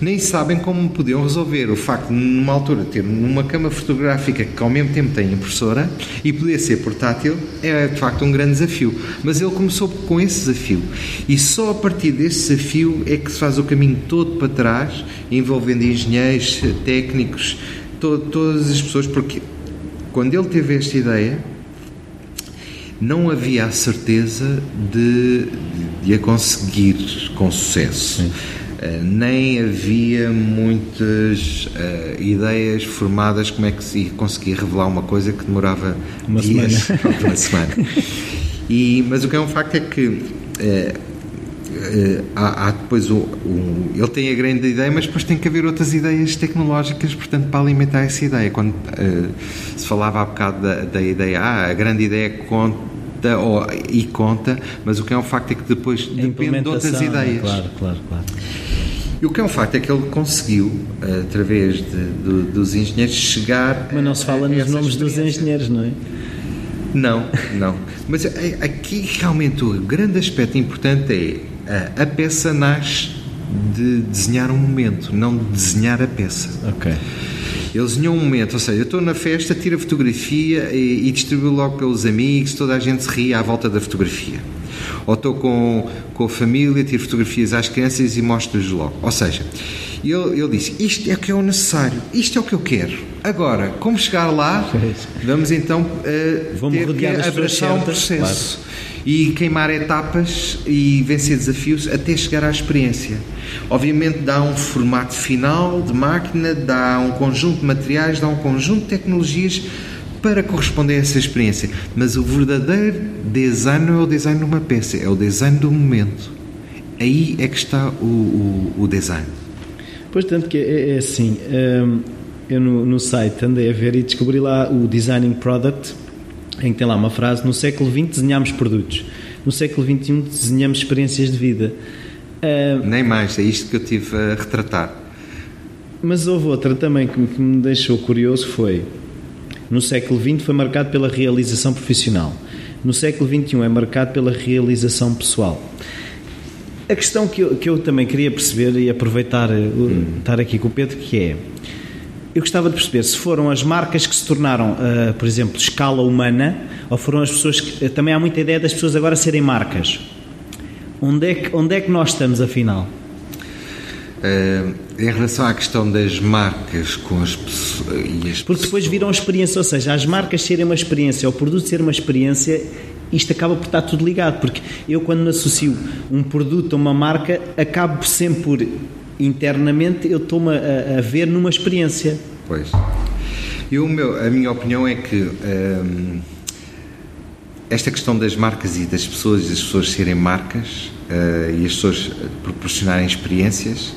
Nem sabem como podiam resolver o facto de, numa altura, ter uma cama fotográfica que ao mesmo tempo tem impressora e poder ser portátil, é de facto um grande desafio. Mas ele começou com esse desafio e só a partir desse desafio é que se faz o caminho todo para trás, envolvendo engenheiros, técnicos, to todas as pessoas, porque quando ele teve esta ideia, não havia a certeza de, de a conseguir com sucesso. Uh, nem havia muitas uh, ideias formadas como é que se conseguia revelar uma coisa que demorava uma dias, semana. uma semana. E, mas o que é um facto é que uh, há, há, depois o, o, ele tem a grande ideia, mas depois tem que haver outras ideias tecnológicas, portanto, para alimentar essa ideia. Quando se falava há bocado da, da ideia, ah, a grande ideia é ou, e conta, mas o que é um facto é que depois A depende de outras implementação, ideias. Claro, claro, claro. E o que é um facto é que ele conseguiu, através de- do- dos engenheiros, chegar. Mas não se fala nos nomes dos engenheiros, não é? Não, não. Mas é- aqui realmente o grande aspecto importante é a, a peça nasce de desenhar um momento, não de desenhar a peça. Ok. Ele desenhou um momento, ou seja, eu estou na festa, tiro a fotografia e, e distribuo logo pelos amigos, toda a gente se ri à volta da fotografia. Ou estou com, com a família, tiro fotografias às crianças e mostro-lhes logo. Ou seja, ele, ele disse: Isto é o que é o necessário, isto é o que eu quero. Agora, como chegar lá, Pois. vamos então eh, Vou-me ter que abraçar um processo e queimar etapas e vencer desafios até chegar à experiência. Obviamente dá um formato final de máquina, dá um conjunto de materiais, dá um conjunto de tecnologias para corresponder a essa experiência. Mas o verdadeiro design não é o design de uma peça, é o design do momento. Aí é que está o, o, o design. Pois, tanto que é, é assim, hum, eu no, no site andei a ver e descobri lá o Designing Product, em que tem lá uma frase, no século XX desenhámos produtos, no século XXI desenhamos experiências de vida. Hum, Nem mais, é isto que eu tive a retratar. mas houve outra também que, me- que me deixou curioso, foi, no século XX foi marcado pela realização profissional, no século XXI é marcado pela realização pessoal. A questão que eu, que eu também queria perceber e aproveitar eh, o- estar aqui com o Pedro, que é eu gostava de perceber se foram as marcas que se tornaram, ah, por exemplo, escala humana, ou foram as pessoas que. Também há muita ideia das pessoas agora serem marcas. Onde é que, onde é que nós estamos, afinal? Eh, em relação à questão das marcas com as pessoas as Porque depois viram experiência, ou seja, as marcas serem uma experiência, o produto ser uma experiência, isto acaba por estar tudo ligado. Porque eu, quando me associo um produto a uma marca, acabo sempre por, internamente, eu estou-me a, a ver numa experiência. Pois. Eu, meu- a minha opinião é que hum, esta questão das marcas e das pessoas, das pessoas serem marcas eh, e as pessoas proporcionarem experiências,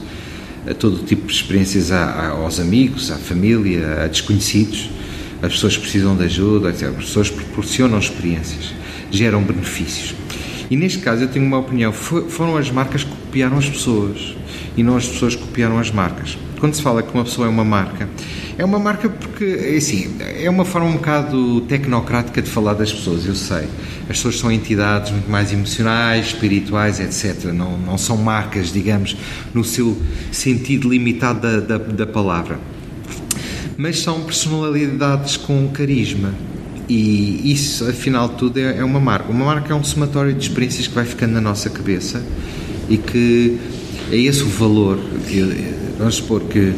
a todo tipo de experiências a- a- aos amigos, à família, a desconhecidos, as pessoas precisam de ajuda, etc. as pessoas proporcionam experiências, geram benefícios. E neste caso eu tenho uma opinião, fo- foram as marcas que copiaram as pessoas e não as pessoas que copiaram as marcas. Quando se fala que uma pessoa é uma marca, é uma marca porque, é assim, é uma forma um bocado tecnocrática de falar das pessoas, eu sei. As pessoas são entidades muito mais emocionais, espirituais, etc. Não, não são marcas, digamos, no seu sentido limitado da, da, da palavra. Mas são personalidades com carisma. E isso, afinal de tudo, é é uma marca. Uma marca é um somatório de experiências que vai ficando na nossa cabeça e que é esse o valor. Vamos supor que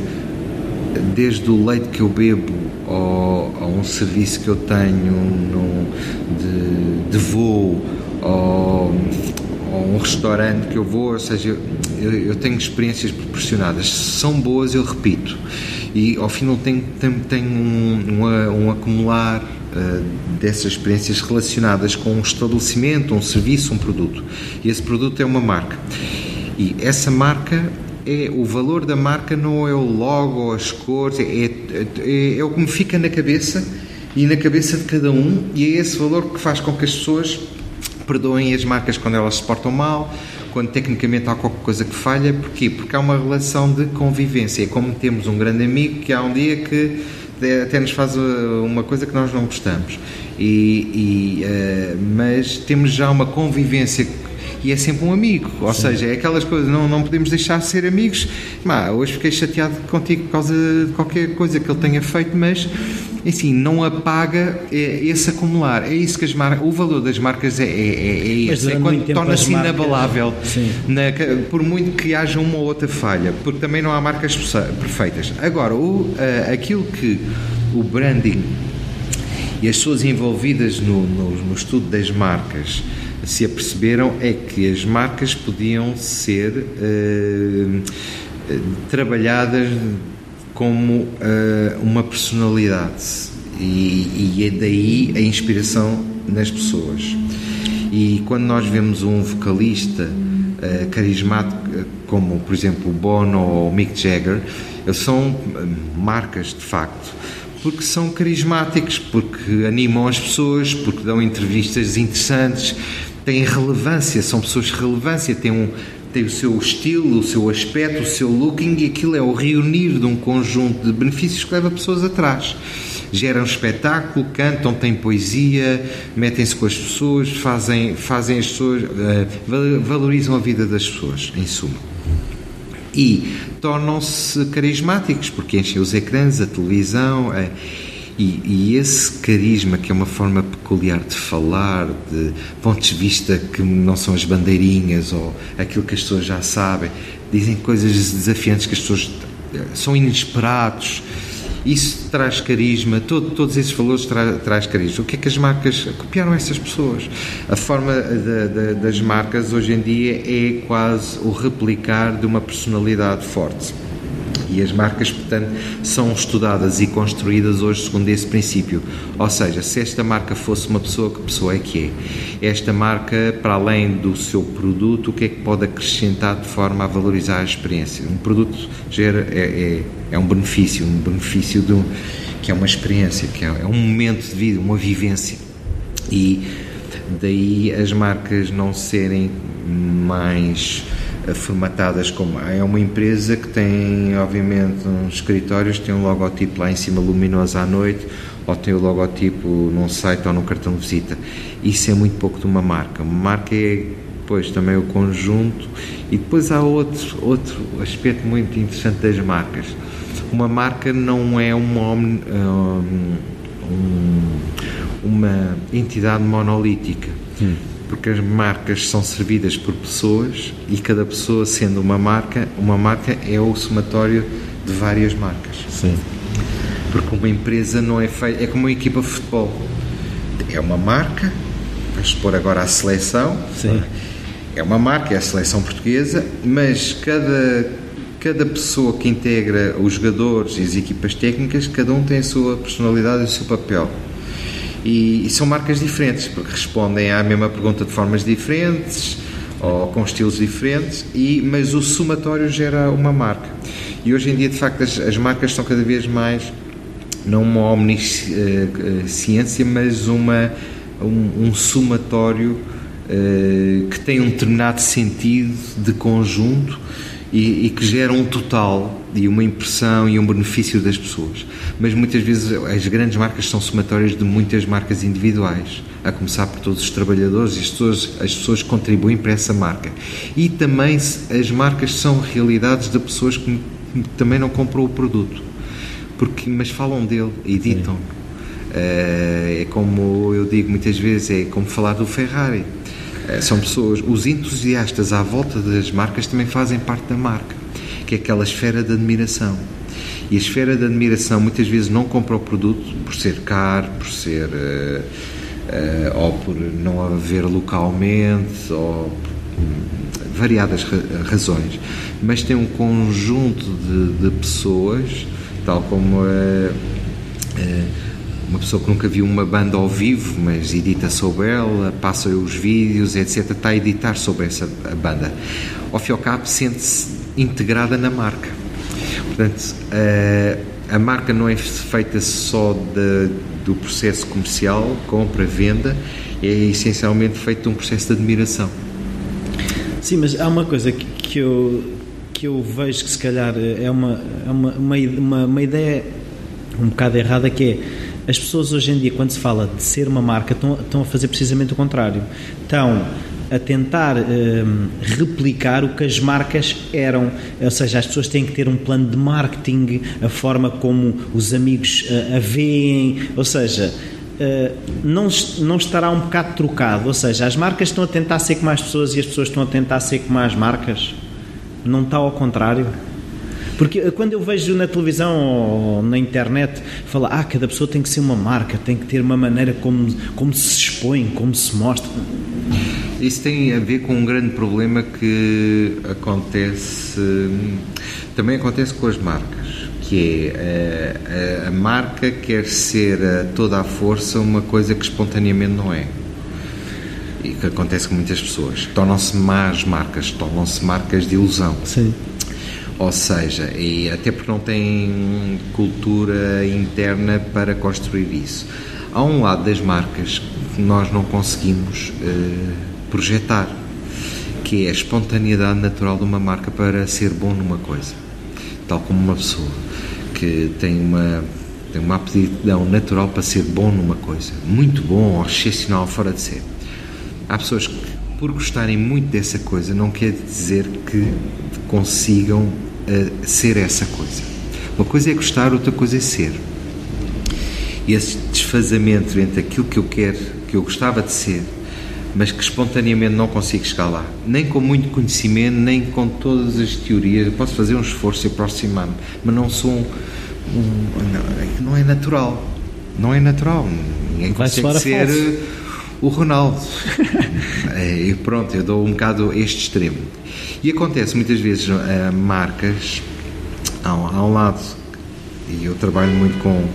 desde o leite que eu bebo ao, a um serviço que eu tenho no, de, de voo ao, a um restaurante que eu vou, ou seja, eu, eu tenho experiências proporcionadas. Se são boas, eu repito. E ao fim não tenho, tenho, tenho um, um, um acumular dessas experiências relacionadas com um estabelecimento, um serviço, um produto. E esse produto é uma marca. E essa marca é o valor da marca não é o logo, as cores, é, é, é, o que me fica na cabeça e na cabeça de cada um, e é esse valor que faz com que as pessoas perdoem as marcas quando elas se portam mal, quando tecnicamente há qualquer coisa que falha, porquê? Porque há uma relação de convivência, é como temos um grande amigo que há um dia que até nos faz uma coisa que nós não gostamos, e, e uh, mas temos já uma convivência e é sempre um amigo, ou Sim. seja, é aquelas coisas, não, não podemos deixar de ser amigos. Mas, hoje fiquei chateado contigo por causa de qualquer coisa que ele tenha feito, mas assim, não apaga esse acumular. É isso que as marcas, o valor das marcas é, é, é esse, é quando torna-se inabalável, na, por muito que haja uma ou outra falha, porque também não há marcas perfeitas. Agora, o, aquilo que o branding e as pessoas envolvidas no, no, no estudo das marcas se aperceberam é que as marcas podiam ser uh, trabalhadas como uh, uma personalidade e, e, é daí a inspiração nas pessoas. E quando nós vemos um vocalista uh, carismático como, por exemplo, o Bono ou o Mick Jagger, são marcas de facto porque são carismáticos, porque animam as pessoas, porque dão entrevistas interessantes, têm relevância, são pessoas de relevância, têm, um, têm o seu estilo, o seu aspecto, o seu looking e aquilo é o reunir de um conjunto de benefícios que leva pessoas atrás. Geram espetáculo, cantam, têm poesia, metem-se com as pessoas, fazem, fazem as pessoas, uh, valorizam a vida das pessoas, em suma e tornam-se carismáticos porque enchem os ecrãs, a televisão. É, e, e, esse carisma, que é uma forma peculiar de falar, de pontos de vista que não são as bandeirinhas ou aquilo que as pessoas já sabem, dizem coisas desafiantes que as pessoas eh, são inesperados. Isso traz carisma, todo, todos esses valores tra, traz carisma. O que é que as marcas copiaram essas pessoas? A forma de, das marcas hoje em dia é quase o replicar de uma personalidade forte. E as marcas, portanto, são estudadas e construídas hoje segundo esse princípio. Ou seja, se esta marca fosse uma pessoa, que pessoa é que é? Esta marca, para além do seu produto, o que é que pode acrescentar de forma a valorizar a experiência? Um produto gera, é, é, é um benefício, um benefício de um, que é uma experiência, que é, é um momento de vida, uma vivência. E daí as marcas não serem mais formatadas como é uma empresa que tem obviamente uns escritórios tem um logotipo lá em cima luminoso à noite ou tem o logotipo num site ou num cartão de visita. Isso é muito pouco de uma marca. Uma marca é depois também o conjunto e depois há outro outro aspecto muito interessante das marcas. Uma marca não é uma um, uma entidade monolítica. Hum porque as marcas são servidas por pessoas e cada pessoa sendo uma marca, uma marca é o somatório de várias marcas. Sim. Porque uma empresa não é feita, é como uma equipa de futebol. É uma marca, vamos expor agora a seleção. Sim. É uma marca, é a seleção portuguesa, mas cada cada pessoa que integra os jogadores e as equipas técnicas, cada um tem a sua personalidade e o seu papel. E, e, são marcas diferentes, porque respondem à mesma pergunta de formas diferentes ou com estilos diferentes, e, mas o somatório gera uma marca. E hoje em dia, de facto, as, as marcas são cada vez mais não uma omnisciência, mas uma, um, um somatório uh, que tem um determinado sentido de conjunto e, e, que gera um total e uma impressão e um benefício das pessoas. Mas muitas vezes as grandes marcas são somatórias de muitas marcas individuais, a começar por todos os trabalhadores e as pessoas, as pessoas contribuem para essa marca. E também as marcas são realidades de pessoas que também não compram o produto, porque, mas falam dele, editam. Uh, é como eu digo muitas vezes, é como falar do Ferrari eh, são pessoas, os entusiastas à volta das marcas também fazem parte da marca, que é aquela esfera de admiração. E a esfera de admiração muitas vezes não compra o produto por ser caro, por ser. Uh, uh, ou por não haver localmente, ou por variadas razões, mas tem um conjunto de, de pessoas, tal como. Uh, uma pessoa que nunca viu uma banda ao vivo, mas edita sobre ela, passa os vídeos, etc., está a editar sobre essa banda. Ao fim e ao cabo, sente-se integrada na marca. Portanto, a, a marca não é feita só de, do processo comercial, compra, venda, é essencialmente feito de um processo de admiração. Sim, mas há uma coisa que, que eu, que eu vejo que se calhar é uma, é uma, uma, uma, ideia um bocado errada que é as pessoas hoje em dia, quando se fala de ser uma marca, estão, estão a fazer precisamente o contrário. Estão a tentar um, replicar o que as marcas eram, ou seja, as pessoas têm que ter um plano de marketing, a forma como os amigos uh, a veem, ou seja, uh, não, não estará um bocado trocado, ou seja, as marcas estão a tentar ser como as pessoas e as pessoas estão a tentar ser como as marcas, não está ao contrário? Porque eh, quando eu vejo na televisão ou na internet falar, ah, cada pessoa tem que ser uma marca, tem que ter uma maneira como, como se expõe, como se mostra. Isso tem a ver com um grande problema que acontece, também acontece com as marcas, que é a, eh, a, a marca quer ser a toda a força uma coisa que espontaneamente não é e que acontece com muitas pessoas. Tornam-se más marcas, tornam-se marcas de ilusão. Sim. Ou seja, e até porque não tem cultura interna para construir isso. Há um lado das marcas que nós não conseguimos uh, projetar, que é a espontaneidade natural de uma marca para ser bom numa coisa. Tal como uma pessoa que tem uma, tem uma aptidão natural para ser bom numa coisa, muito bom ou excepcional, fora de ser. Há pessoas que, por gostarem muito dessa coisa, não quer dizer que consigam ser essa coisa. Uma coisa é gostar, outra coisa é ser. E esse desfazamento entre aquilo que eu quero, que eu gostava de ser, mas que espontaneamente não consigo chegar lá, nem com muito conhecimento, nem com todas as teorias. Eu posso fazer um esforço e aproximar-me, mas não sou um, um, não, é natural. Não é natural. Ninguém Vai consegue ser falso. O Ronaldo. É, e pronto, eu dou um bocado este extremo. E acontece muitas vezes uh, marcas, ao, ao lado, e eu trabalho muito com,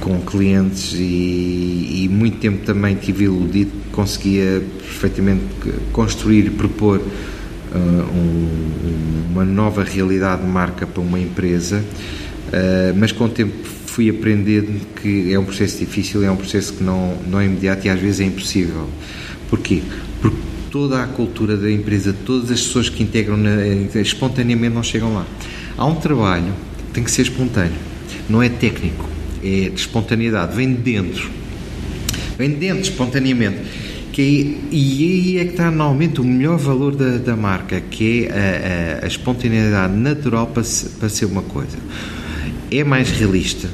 com clientes e, e muito tempo também tive iludido que conseguia perfeitamente construir e propor uh, um, uma nova realidade de marca para uma empresa, uh, mas com o tempo fui aprendendo que é um processo difícil, é um processo que não, não é imediato e às vezes é impossível. Porquê? Porque toda a cultura da empresa, todas as pessoas que integram na, espontaneamente não chegam lá. Há um trabalho que tem que ser espontâneo, não é técnico, é de espontaneidade, vem de dentro. Vem de dentro, espontaneamente. Que é, e aí é que está normalmente o melhor valor da, da marca, que é a, a, a espontaneidade natural para, para ser uma coisa. É mais realista,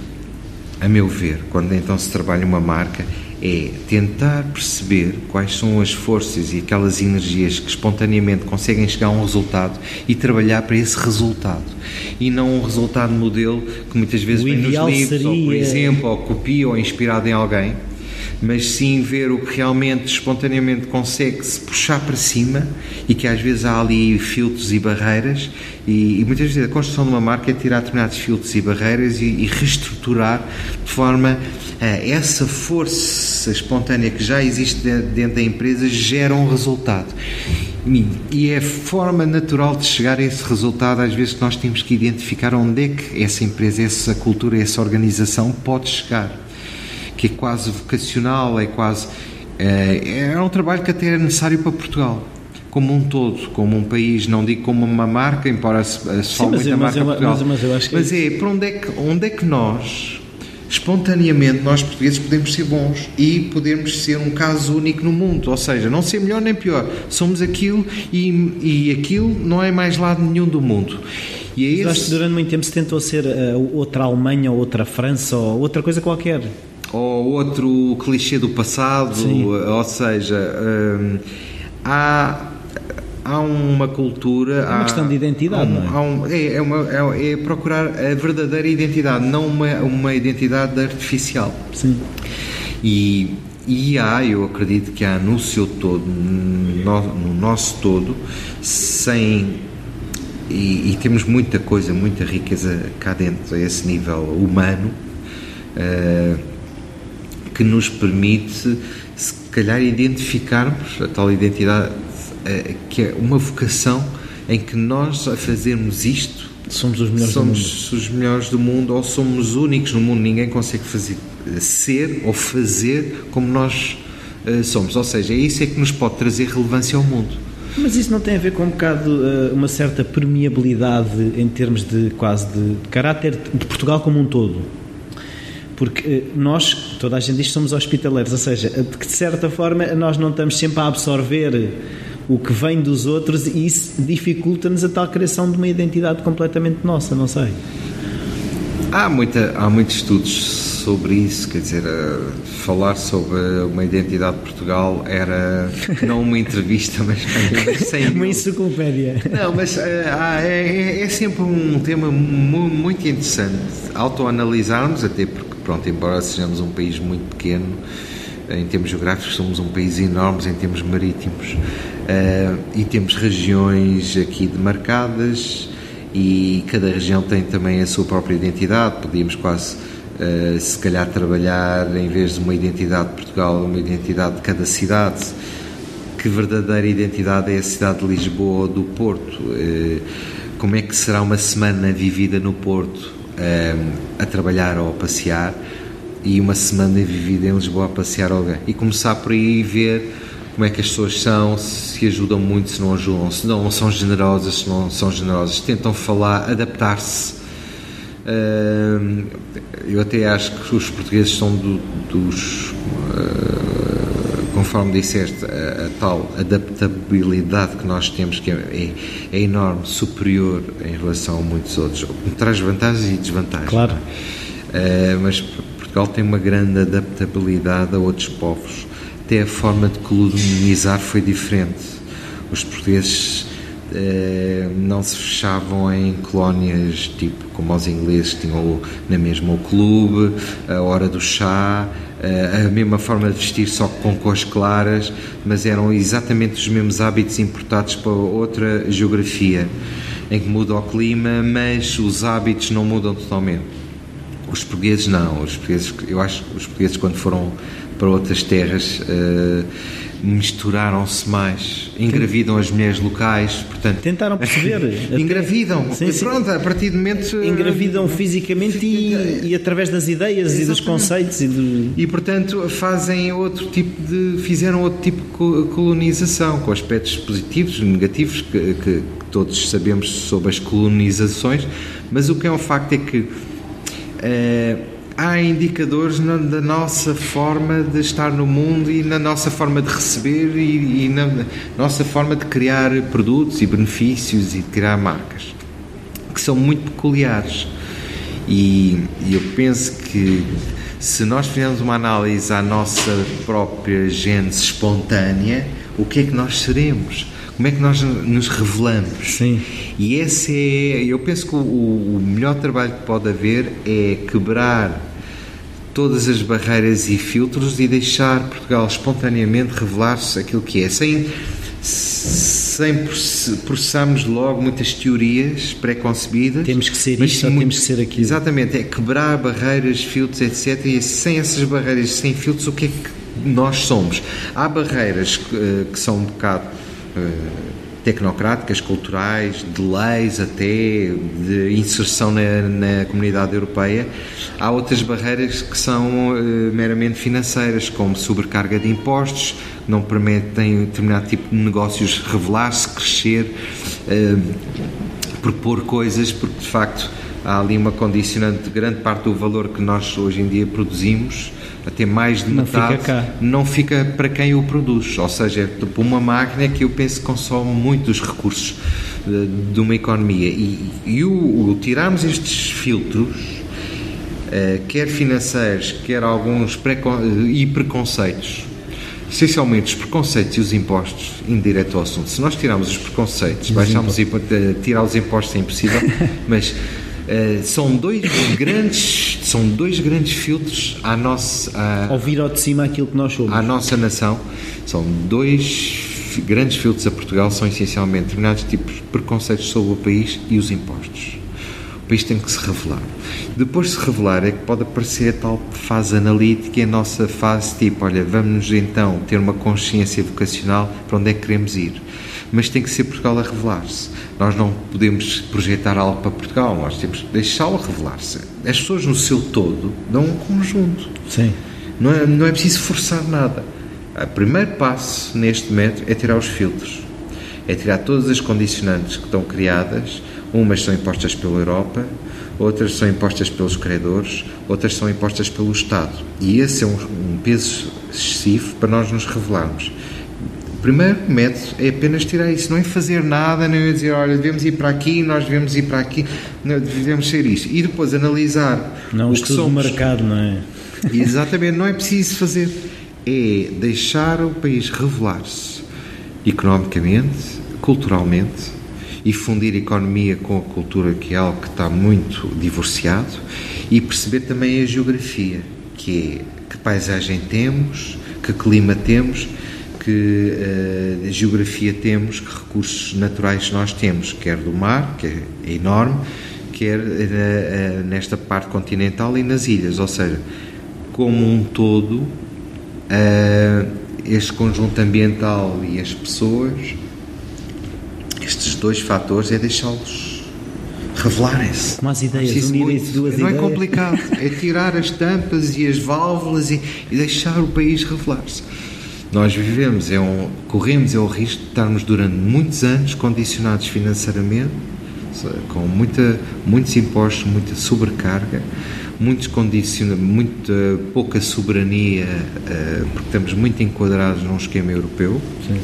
a meu ver, quando então se trabalha uma marca, é tentar perceber quais são as forças e aquelas energias que espontaneamente conseguem chegar a um resultado e trabalhar para esse resultado. E não um resultado modelo que muitas vezes o vem nos livros, seria... ou por exemplo, ou copia ou inspirado em alguém mas sim ver o que realmente espontaneamente consegue se puxar para cima e que às vezes há ali filtros e barreiras e, e muitas vezes a construção de uma marca é tirar determinados filtros e barreiras e, e reestruturar de forma a essa força espontânea que já existe dentro da empresa gera um resultado. E é a forma natural de chegar a esse resultado, às vezes, que nós temos que identificar onde é que essa empresa, essa cultura, essa organização pode chegar que é quase vocacional, é quase. É, é um trabalho que até é necessário para Portugal como um todo, como um país, não digo como uma marca, embora se, fale muito da marca eu, Portugal. Mas, mas, eu acho que mas é, para onde é que, onde é que nós, espontaneamente, nós portugueses podemos ser bons e podemos ser um caso único no mundo, ou seja, não ser melhor nem pior, somos aquilo e, e aquilo não é mais lado nenhum do mundo. E é esse... acho que durante muito tempo se tentou ser uh, outra Alemanha ou outra França ou outra coisa qualquer ou outro clichê do passado, Sim. ou seja, hum, há há uma cultura. É uma há, questão de identidade, um, não é? Um, é, é, uma, é, é, procurar a verdadeira identidade, não uma, uma identidade artificial. Sim. E, e há, eu acredito que há no seu todo, no, no nosso todo, sem. E, e, temos muita coisa, muita riqueza cá dentro, a esse nível humano. Uh, que nos permite, se calhar, identificarmos a tal identidade, eh, que é uma vocação em que nós, a fazermos isto, somos os melhores somos do mundo. os melhores do mundo ou somos únicos no mundo, ninguém consegue fazer, ser ou fazer como nós uh, somos. Ou seja, é isso é que nos pode trazer relevância ao mundo. Mas isso não tem a ver com um bocado uh, uma certa permeabilidade em termos de quase de, caráter de Portugal como um todo? Porque eh, nós, toda a gente diz que somos hospitaleiros, ou seja, de certa forma nós não estamos sempre a absorver o que vem dos outros e isso dificulta-nos a tal criação de uma identidade completamente nossa, não sei. Há, muita, há muitos estudos sobre isso, quer dizer, uh, falar sobre uma identidade de Portugal era não uma entrevista, mas, sem uma enciclopédia. Não, mas uh, é, é, sempre um tema muito interessante autoanalisarmos, até porque pronto, embora sejamos um país muito pequeno, eh, em termos geográficos, somos um país enorme em termos marítimos e temos regiões aqui demarcadas e cada região tem também a sua própria identidade. Podíamos quase, uh, se calhar, trabalhar em vez de uma identidade de Portugal, uma identidade de cada cidade. Que verdadeira identidade é a cidade de Lisboa ou do Porto? Uh, como é que será uma semana vivida no Porto uh, a trabalhar ou a passear e uma semana vivida em Lisboa a passear alguém. E começar por aí e ver como é que as pessoas são, se ajudam muito, se não ajudam, se não são generosas, se não são generosas, tentam falar, adaptar-se. Uh, eu até acho que os portugueses são do, dos. Uh, conforme disseste, a, a, tal adaptabilidade que nós temos, que é, é, é, enorme, superior em relação a muitos outros, traz vantagens e desvantagens. Claro. Uh, mas Portugal tem uma grande adaptabilidade a outros povos. Até a forma de colonizar foi diferente. Os portugueses eh, não se fechavam em colónias tipo como os ingleses tinham na mesma o clube, a hora do chá, eh, a mesma forma de vestir só com cores claras, mas eram exatamente os mesmos hábitos importados para outra geografia, em que muda o clima, mas os hábitos não mudam totalmente. Os portugueses não, os portugueses, eu acho que os portugueses quando foram para outras terras uh, misturaram-se mais, engravidam as mulheres locais, portanto... Tentaram perceber. engravidam, sim, sim. pronto, a partir do momento... Engravidam fisicamente e, e, através das ideias Exatamente. e dos conceitos e do... E portanto fazem outro tipo de... fizeram outro tipo de colonização, com aspectos positivos, negativos, que, que todos sabemos sobre as colonizações, mas o que é um facto é que é, há indicadores na, da nossa forma de estar no mundo e na nossa forma de receber e, e na nossa forma de criar produtos e benefícios e de criar marcas que são muito peculiares. E, e eu penso que se nós fizermos uma análise à nossa própria gênese espontânea o que é que nós seremos como é que nós nos revelamos. Sim. E esse é, eu penso que o, o melhor trabalho que pode haver é quebrar todas as barreiras e filtros e deixar Portugal espontaneamente revelar-se aquilo que é, sem, sem processarmos logo muitas teorias pré-concebidas. Temos que ser isto, muito, temos que ser aquilo. Exatamente, é quebrar barreiras, filtros, etc. E sem essas barreiras, sem filtros, o que é que nós somos? Há barreiras que, eh, que são um bocado tecnocráticas, culturais, de leis até, de inserção na, na comunidade europeia. Há outras barreiras que são uh, meramente financeiras, como sobrecarga de impostos, não permitem determinado tipo de negócios revelar-se, crescer, uh, propor coisas, porque de facto há ali uma condicionante de grande parte do valor que nós hoje em dia produzimos até mais de não metade, fica não fica para quem o produz. Ou seja, é tipo uma máquina que eu penso que consome muito dos recursos de, eh, de uma economia. E, e o, o, tirarmos estes filtros, uh, quer financeiros, quer alguns eh, e preconceitos, essencialmente os preconceitos e os impostos, indireto ao assunto. Se nós tirarmos os preconceitos, baixarmos tirar os impostos é impossível, mas Uh, são dois grandes são dois grandes filtros à nossa à, ouvir ao de cima aquilo que nós somos. à nossa nação. São dois grandes filtros a Portugal são essencialmente determinados tipos de preconceitos sobre o país e os impostos. O país tem que se revelar. Depois de se revelar é que pode aparecer a tal fase analítica e a nossa fase tipo olha vamos então ter uma consciência vocacional para onde é que queremos ir mas tem que ser Portugal a revelar-se. Nós não podemos projetar algo para Portugal, nós temos que deixá-lo revelar-se. As pessoas no seu todo dão um conjunto. Sim. Não é, não é preciso forçar nada. O primeiro passo neste método é tirar os filtros. É tirar todas as condicionantes que estão criadas. Umas são impostas pela Europa, outras são impostas pelos credores, outras são impostas pelo Estado. E esse é um, um peso excessivo para nós nos revelarmos primeiro método é apenas tirar isso, não é fazer nada, não é dizer, olha, devemos ir para aqui, nós devemos ir para aqui, não, devemos ser isto. E depois analisar não, o que somos. do mercado, não é? Exatamente, não é preciso fazer. É deixar o país revelar-se economicamente, culturalmente e fundir a economia com a cultura, que é algo que está muito divorciado, e perceber também a geografia, que é que paisagem temos, que clima temos que uh, geografia temos, que recursos naturais nós temos, quer do mar, que é enorme, quer uh, uh, nesta parte continental e nas ilhas, ou seja, como um todo, este conjunto ambiental e as pessoas, estes dois fatores é deixá-los revelarem-se. Como as ideias, unirem-se duas não ideias. Não é complicado, é tirar as tampas e as válvulas e, e deixar o país revelar-se. Nós vivemos, é um, corremos é o risco de estarmos durante muitos anos condicionados financeiramente, com muita, muitos impostos, muita sobrecarga, muitos condiciona, muita pouca soberania, uh, porque estamos muito enquadrados num esquema europeu. Sim.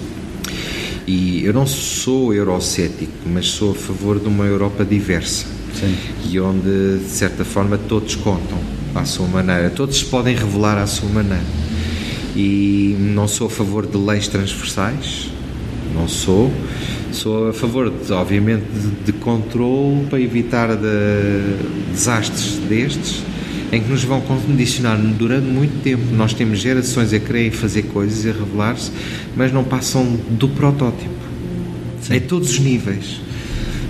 E eu não sou eurocético, mas sou a favor de uma Europa diversa. Sim. E onde, de certa forma, todos contam à sua maneira, todos se podem revelar à sua maneira. E não sou a favor de leis transversais, não sou. Sou a favor, de, obviamente, de, de controle para evitar de, desastres destes, em que nos vão condicionar durante muito tempo. Nós temos gerações a querer fazer coisas e a revelar-se, mas não passam do protótipo. Sim. Em todos os níveis.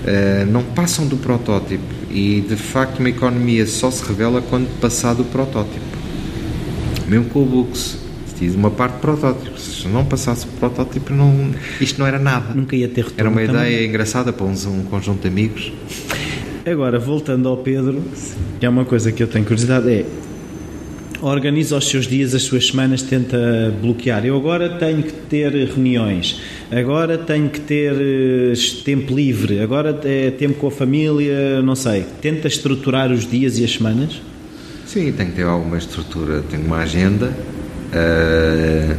Uh, não passam do protótipo. E de facto, uma economia só se revela quando passar do protótipo. Mesmo com o Books, tive uma parte de protótipo. Se não passasse o protótipo, não, isto não era nada. Nunca ia ter retorno. Era uma também. ideia engraçada para um, um conjunto de amigos. Agora, voltando ao Pedro, que é uma coisa que eu tenho curiosidade, é organiza os seus dias, as suas semanas, tenta bloquear. Eu agora tenho que ter reuniões, agora tenho que ter eh, tempo livre, agora é tempo com a família, não sei. Tenta estruturar os dias e as semanas? Sim, tem que ter alguma estrutura. Tenho uma agenda. Uh,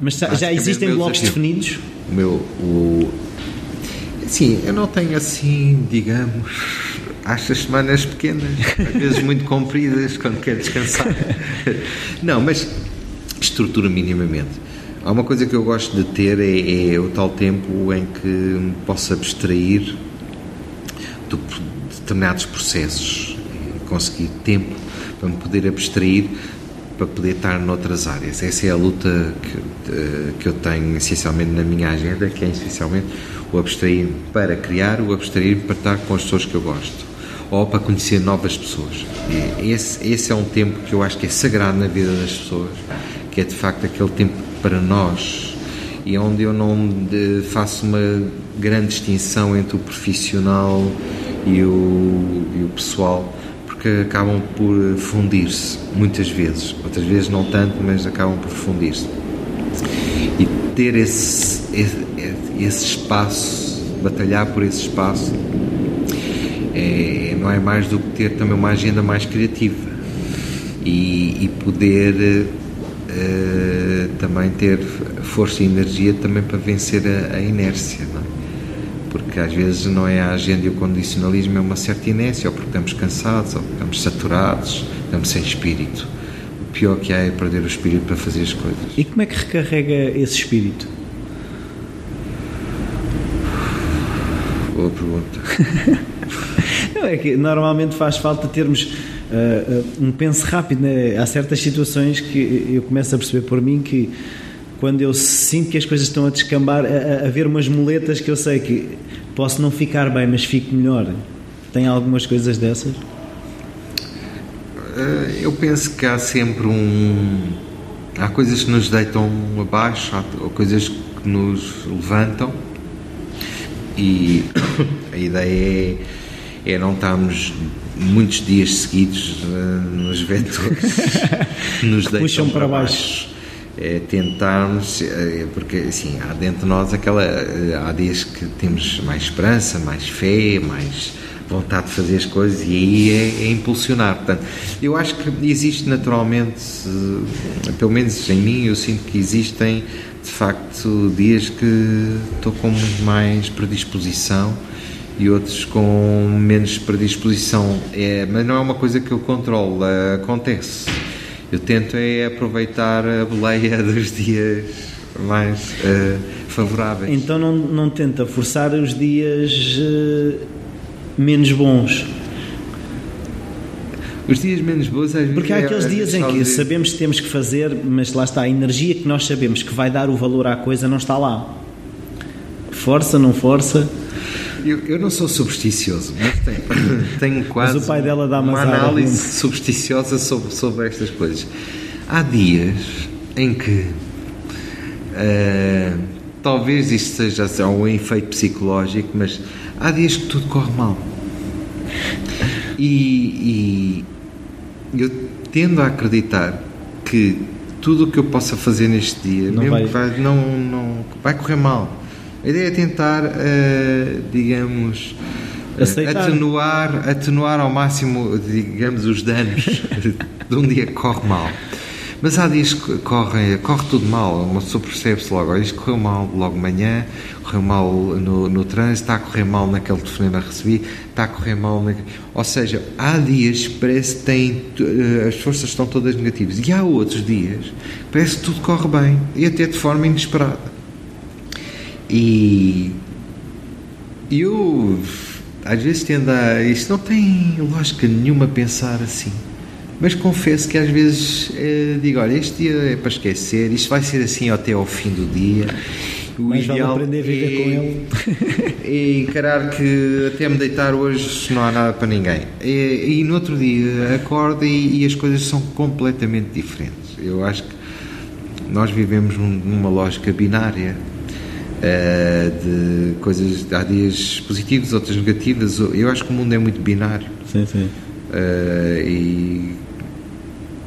Mas já existem blocos definidos? O meu. O, sim, eu não tenho assim, digamos Acho as semanas pequenas, às vezes muito compridas, quando quer descansar. Não, mas estrutura minimamente. Há uma coisa que eu gosto de ter é, é o tal tempo em que me posso abstrair de determinados processos, conseguir tempo para me poder abstrair para poder estar noutras áreas. Essa é a luta que, que eu tenho essencialmente na minha agenda, que é essencialmente o abstrair para criar, o abstrair para estar com as pessoas que eu gosto ou para conhecer novas pessoas. E esse, esse é um tempo que eu acho que é sagrado na vida das pessoas, que é de facto aquele tempo para nós e onde eu não faço uma grande distinção entre o profissional e o, e o pessoal, porque acabam por fundir-se muitas vezes, outras vezes não tanto, mas acabam por fundir-se. E ter esse, esse, esse espaço, batalhar por esse espaço, é, não é mais do que ter também uma agenda mais criativa e, e poder uh, também ter força e energia também para vencer a, a inércia, não é? Porque às vezes não é a agenda e o condicionalismo, é uma certa inércia, ou porque estamos cansados, ou porque estamos saturados, estamos sem espírito. O pior que há é perder o espírito para fazer as coisas. E como é que recarrega esse espírito? Boa pergunta. Não, é que normalmente faz falta termos uh, um penso rápido. Né? Há certas situações que eu começo a perceber por mim que quando eu sinto que as coisas estão a descambar, a, a ver umas muletas que eu sei que posso não ficar bem, mas fico melhor. Tem algumas coisas dessas? Eh, eu penso que há sempre um. Há coisas que nos deitam abaixo, há coisas que nos levantam, e a ideia é é não estarmos muitos dias seguidos uh, nos vetores nos puxam para, para baixo. baixo. É tentarmos, é, porque assim, há dentro de nós aquela. Eh, há dias que temos mais esperança, mais fé, mais vontade de fazer as coisas e aí é, é impulsionar. Portanto, eu acho que existe naturalmente, pelo menos em mim, eu sinto que existem de facto dias que estou com muito mais predisposição e outros com menos predisposição. É, mas não é uma coisa que eu controlo, acontece. Eu tento é aproveitar a boleia dos dias mais uh, favoráveis. Então não, não tenta forçar os dias uh, menos bons. Os dias menos bons às vezes. Porque há é aqueles é, dias em que sabemos que temos que fazer, mas lá está, a energia que nós sabemos que vai dar o valor à coisa não está lá. Força, não força. Eu, eu, não sou supersticioso, mas tenho, tenho quase mas o pai dela dá uma análise supersticiosa sobre, sobre estas coisas. Há dias em que uh, talvez isto seja um efeito psicológico, mas há dias que tudo corre mal. E, e eu tendo a acreditar que tudo o que eu possa fazer neste dia, Não mesmo vai- que vai, não, não, vai correr mal. A ideia é tentar, eh, digamos, eh, Aceitar. atenuar, atenuar ao máximo, digamos, os danos de um dia que corre mal. Mas há dias que corre, corre tudo mal, uma pessoa percebe-se logo, olha, isto correu mal logo de manhã, correu mal no, no trânsito, está a correr mal naquele telefonema que recebi, está a correr mal... naquele- Ou seja, há dias que parece que têm, eh, as forças estão todas negativas e há outros dias que parece que tudo corre bem e até de forma inesperada. E eu às vezes tendo a. Isto não tem lógica nenhuma pensar assim. Mas confesso que às vezes eh, digo, olha, este dia é para esquecer, isto vai ser assim até ao fim do dia. O Mas vale aprender a viver com ele. E encarar que até me deitar hoje não há nada para ninguém. E, e no outro dia acordo e, e as coisas são completamente diferentes. Eu acho que nós vivemos num- numa lógica binária de coisas, há dias positivos, outras negativas. Eu acho que o mundo é muito binário Sim, sim. eh, e,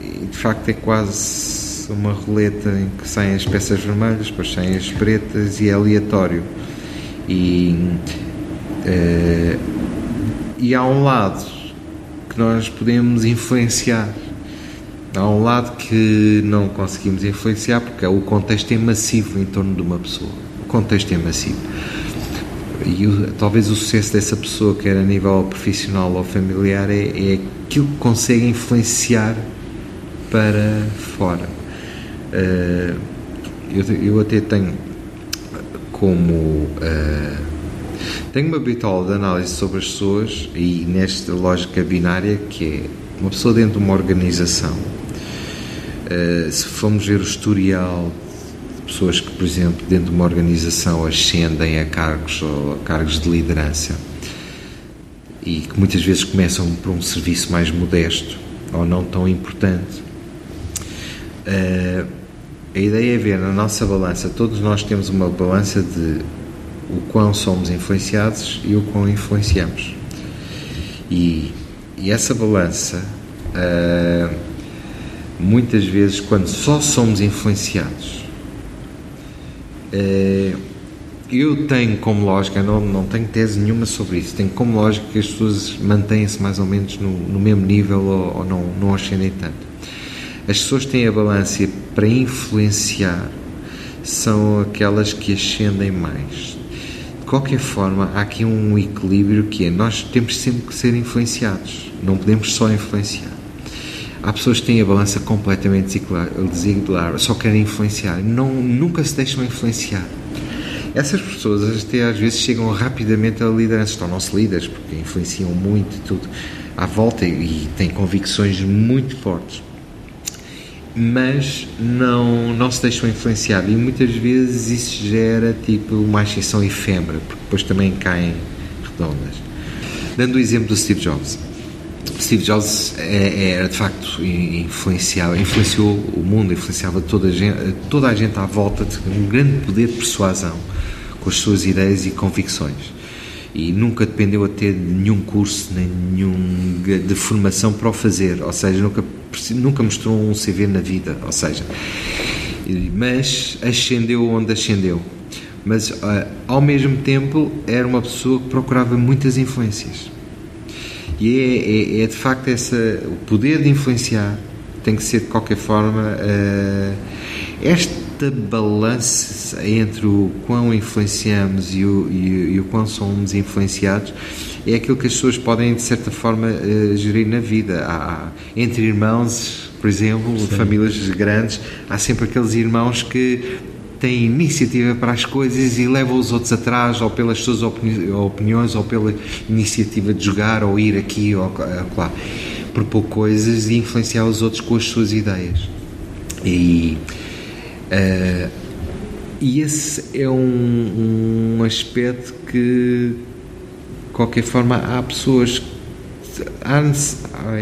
e, de facto é quase uma roleta em que saem as peças vermelhas, depois saem as pretas e é aleatório. E, eh, e há um lado que nós podemos influenciar. Há um lado que não conseguimos influenciar porque o contexto é massivo em torno de uma pessoa. Contexto é massivo. E o- talvez o sucesso dessa pessoa, quer a nível profissional ou familiar, é, é aquilo que consegue influenciar para fora. Eh, eu, eu até tenho como. eh, tenho uma bitola de análise sobre as pessoas e nesta lógica binária que é uma pessoa dentro de uma organização. eh, se formos ver o historial pessoas que, por exemplo, dentro de uma organização ascendem a cargos ou a cargos de liderança e que muitas vezes começam por um serviço mais modesto ou não tão importante. Eh, a ideia é ver na nossa balança, todos nós temos uma balança de o quão somos influenciados e o quão influenciamos. E, e essa balança, eh, muitas vezes, quando só somos influenciados, eh, eu tenho como lógica, não, não tenho tese nenhuma sobre isso, tenho como lógica que as pessoas mantêm-se mais ou menos no, no mesmo nível ou, ou não, não ascendem tanto. As pessoas que têm a balança para influenciar são aquelas que ascendem mais. De qualquer forma, há aqui um equilíbrio que é nós temos sempre que ser influenciados, não podemos só influenciar. Há pessoas que têm a balança completamente desequilibrada, só querem influenciar, não, nunca se deixam influenciar. Essas pessoas até às vezes chegam rapidamente à liderança, tornam-se líderes porque influenciam muito tudo à volta e têm convicções muito fortes mas não, não se deixam influenciar e muitas vezes isso gera tipo uma ascensão efêmera, porque depois também caem redondas. Dando o exemplo do Steve Jobs. Steve Jobs é- era de facto influenciava, influenciou o mundo, influenciava toda a gente, toda a gente à volta de um grande poder de persuasão com as suas ideias e convicções. E nunca dependeu até de nenhum curso, nem nenhum de formação para o fazer, ou seja, nunca, nunca mostrou um CV na vida, ou seja, mas ascendeu onde ascendeu. Mas ah, ao mesmo tempo era uma pessoa que procurava muitas influências. E é, é, é de facto essa, o poder de influenciar tem que ser de qualquer forma uh, esta balança entre o quão influenciamos e o, e, e o quão somos influenciados é aquilo que as pessoas podem de certa forma uh, gerir na vida. Há, entre irmãos, por exemplo, Sim. famílias grandes, há sempre aqueles irmãos que têm iniciativa para as coisas e levam os outros atrás, ou pelas suas opini opiniões, ou pela iniciativa de jogar, ou ir aqui, ou lá, propor coisas e influenciar os outros com as suas ideias. E, uh, e esse é um, um aspecto que, de qualquer forma, há pessoas. Há,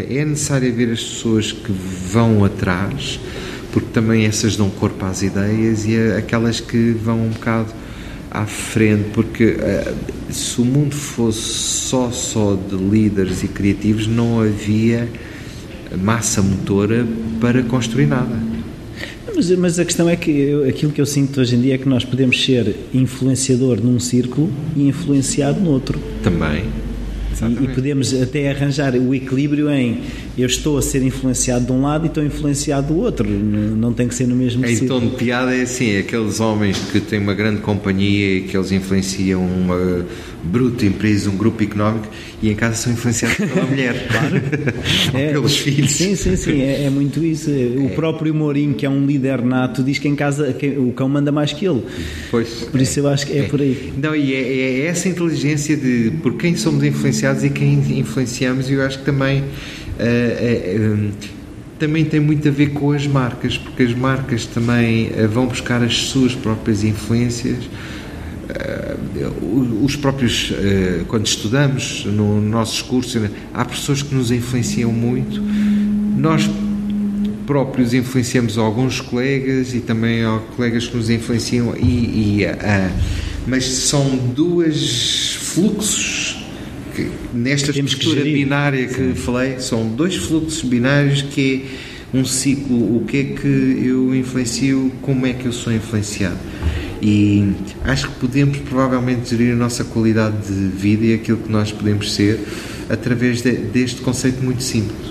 é necessário ver as pessoas que vão atrás porque também essas dão corpo às ideias e aquelas que vão um bocado à frente, porque uh, se o mundo fosse só só de líderes e criativos, não havia massa motora para construir nada. Mas, mas, a questão é que eu, aquilo que eu sinto hoje em dia é que nós podemos ser influenciador num círculo e influenciado no outro. Também. E, e, podemos até arranjar o equilíbrio em eu estou a ser influenciado de um lado e estou influenciado do outro, não tem que ser no mesmo Em tom de piada é assim, aqueles homens que têm uma grande companhia e que eles influenciam uma bruta empresa, um grupo económico e em casa são influenciados pela mulher, claro. é, pelos filhos. Sim, sim, sim, é, é muito isso. O é. próprio Mourinho, que é um líder nato, diz que em casa que o cão manda mais que ele. Pois. Por isso eu acho que é, é. por aí. Não, e é, é, essa inteligência de por quem somos influenciados e quem influenciamos, e eu acho que também. Uh, uh, também tem muito a ver com as marcas, porque as marcas também vão buscar as suas próprias influências os próprios, uh, quando estudamos no nossos cursos, há pessoas que nos influenciam muito. Nós próprios influenciamos alguns colegas e também há colegas que nos influenciam, e, e uh, mas são dois fluxos que, nesta estrutura binária que Sim. falei, são dois fluxos binários que é um ciclo, o que é que eu influencio, como é que eu sou influenciado. E acho que podemos provavelmente gerir a nossa qualidade de vida e aquilo que nós podemos ser através de, deste conceito muito simples.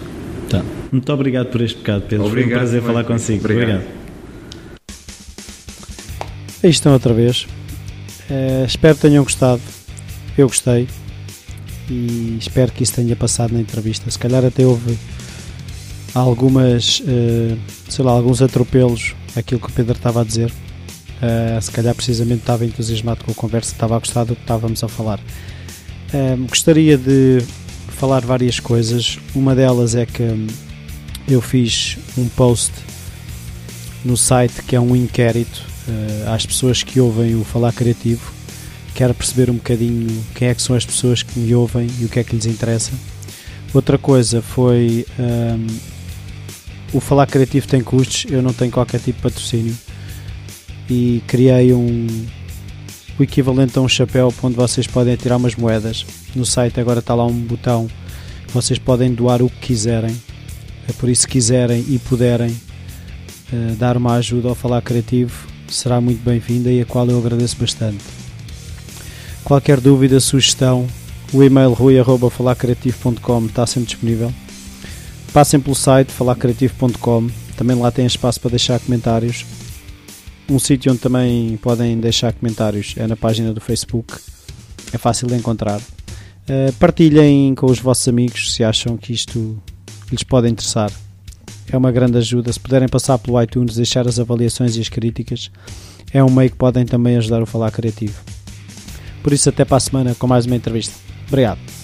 Tá. Muito obrigado por este bocado, Pedro. Obrigado, Foi um prazer falar consigo. Obrigado. obrigado. Aí estão outra vez. Uh, espero que tenham gostado. Eu gostei. E espero que isso tenha passado na entrevista. Se calhar até houve algumas, uh, sei lá, alguns atropelos aquilo que o Pedro estava a dizer Uh, se calhar precisamente estava entusiasmado com a conversa, estava a gostar do que estávamos a falar. Uh, gostaria de falar várias coisas. Uma delas é que eu fiz um post no site que é um inquérito uh, às pessoas que ouvem o Falar Criativo. Quero perceber um bocadinho quem é que são as pessoas que me ouvem e o que é que lhes interessa. Outra coisa foi um, o Falar Criativo tem custos, eu não tenho qualquer tipo de patrocínio e criei um o equivalente a um chapéu onde vocês podem tirar umas moedas. No site agora está lá um botão vocês podem doar o que quiserem. É por isso, se quiserem e puderem uh, dar uma ajuda ao Falar Criativo, será muito bem-vinda e a qual eu agradeço bastante. Qualquer dúvida, sugestão, o e-mail rui.falarcreativo.com está sempre disponível. Passem pelo site falarcreativo.com, também lá tem espaço para deixar comentários um sítio onde também podem deixar comentários é na página do Facebook, é fácil de encontrar. Uh, partilhem com os vossos amigos se acham que isto lhes pode interessar. É uma grande ajuda. Se puderem passar pelo iTunes, deixar as avaliações e as críticas, é um meio que podem também ajudar o Falar Criativo. Por isso, até para a semana com mais uma entrevista. Obrigado.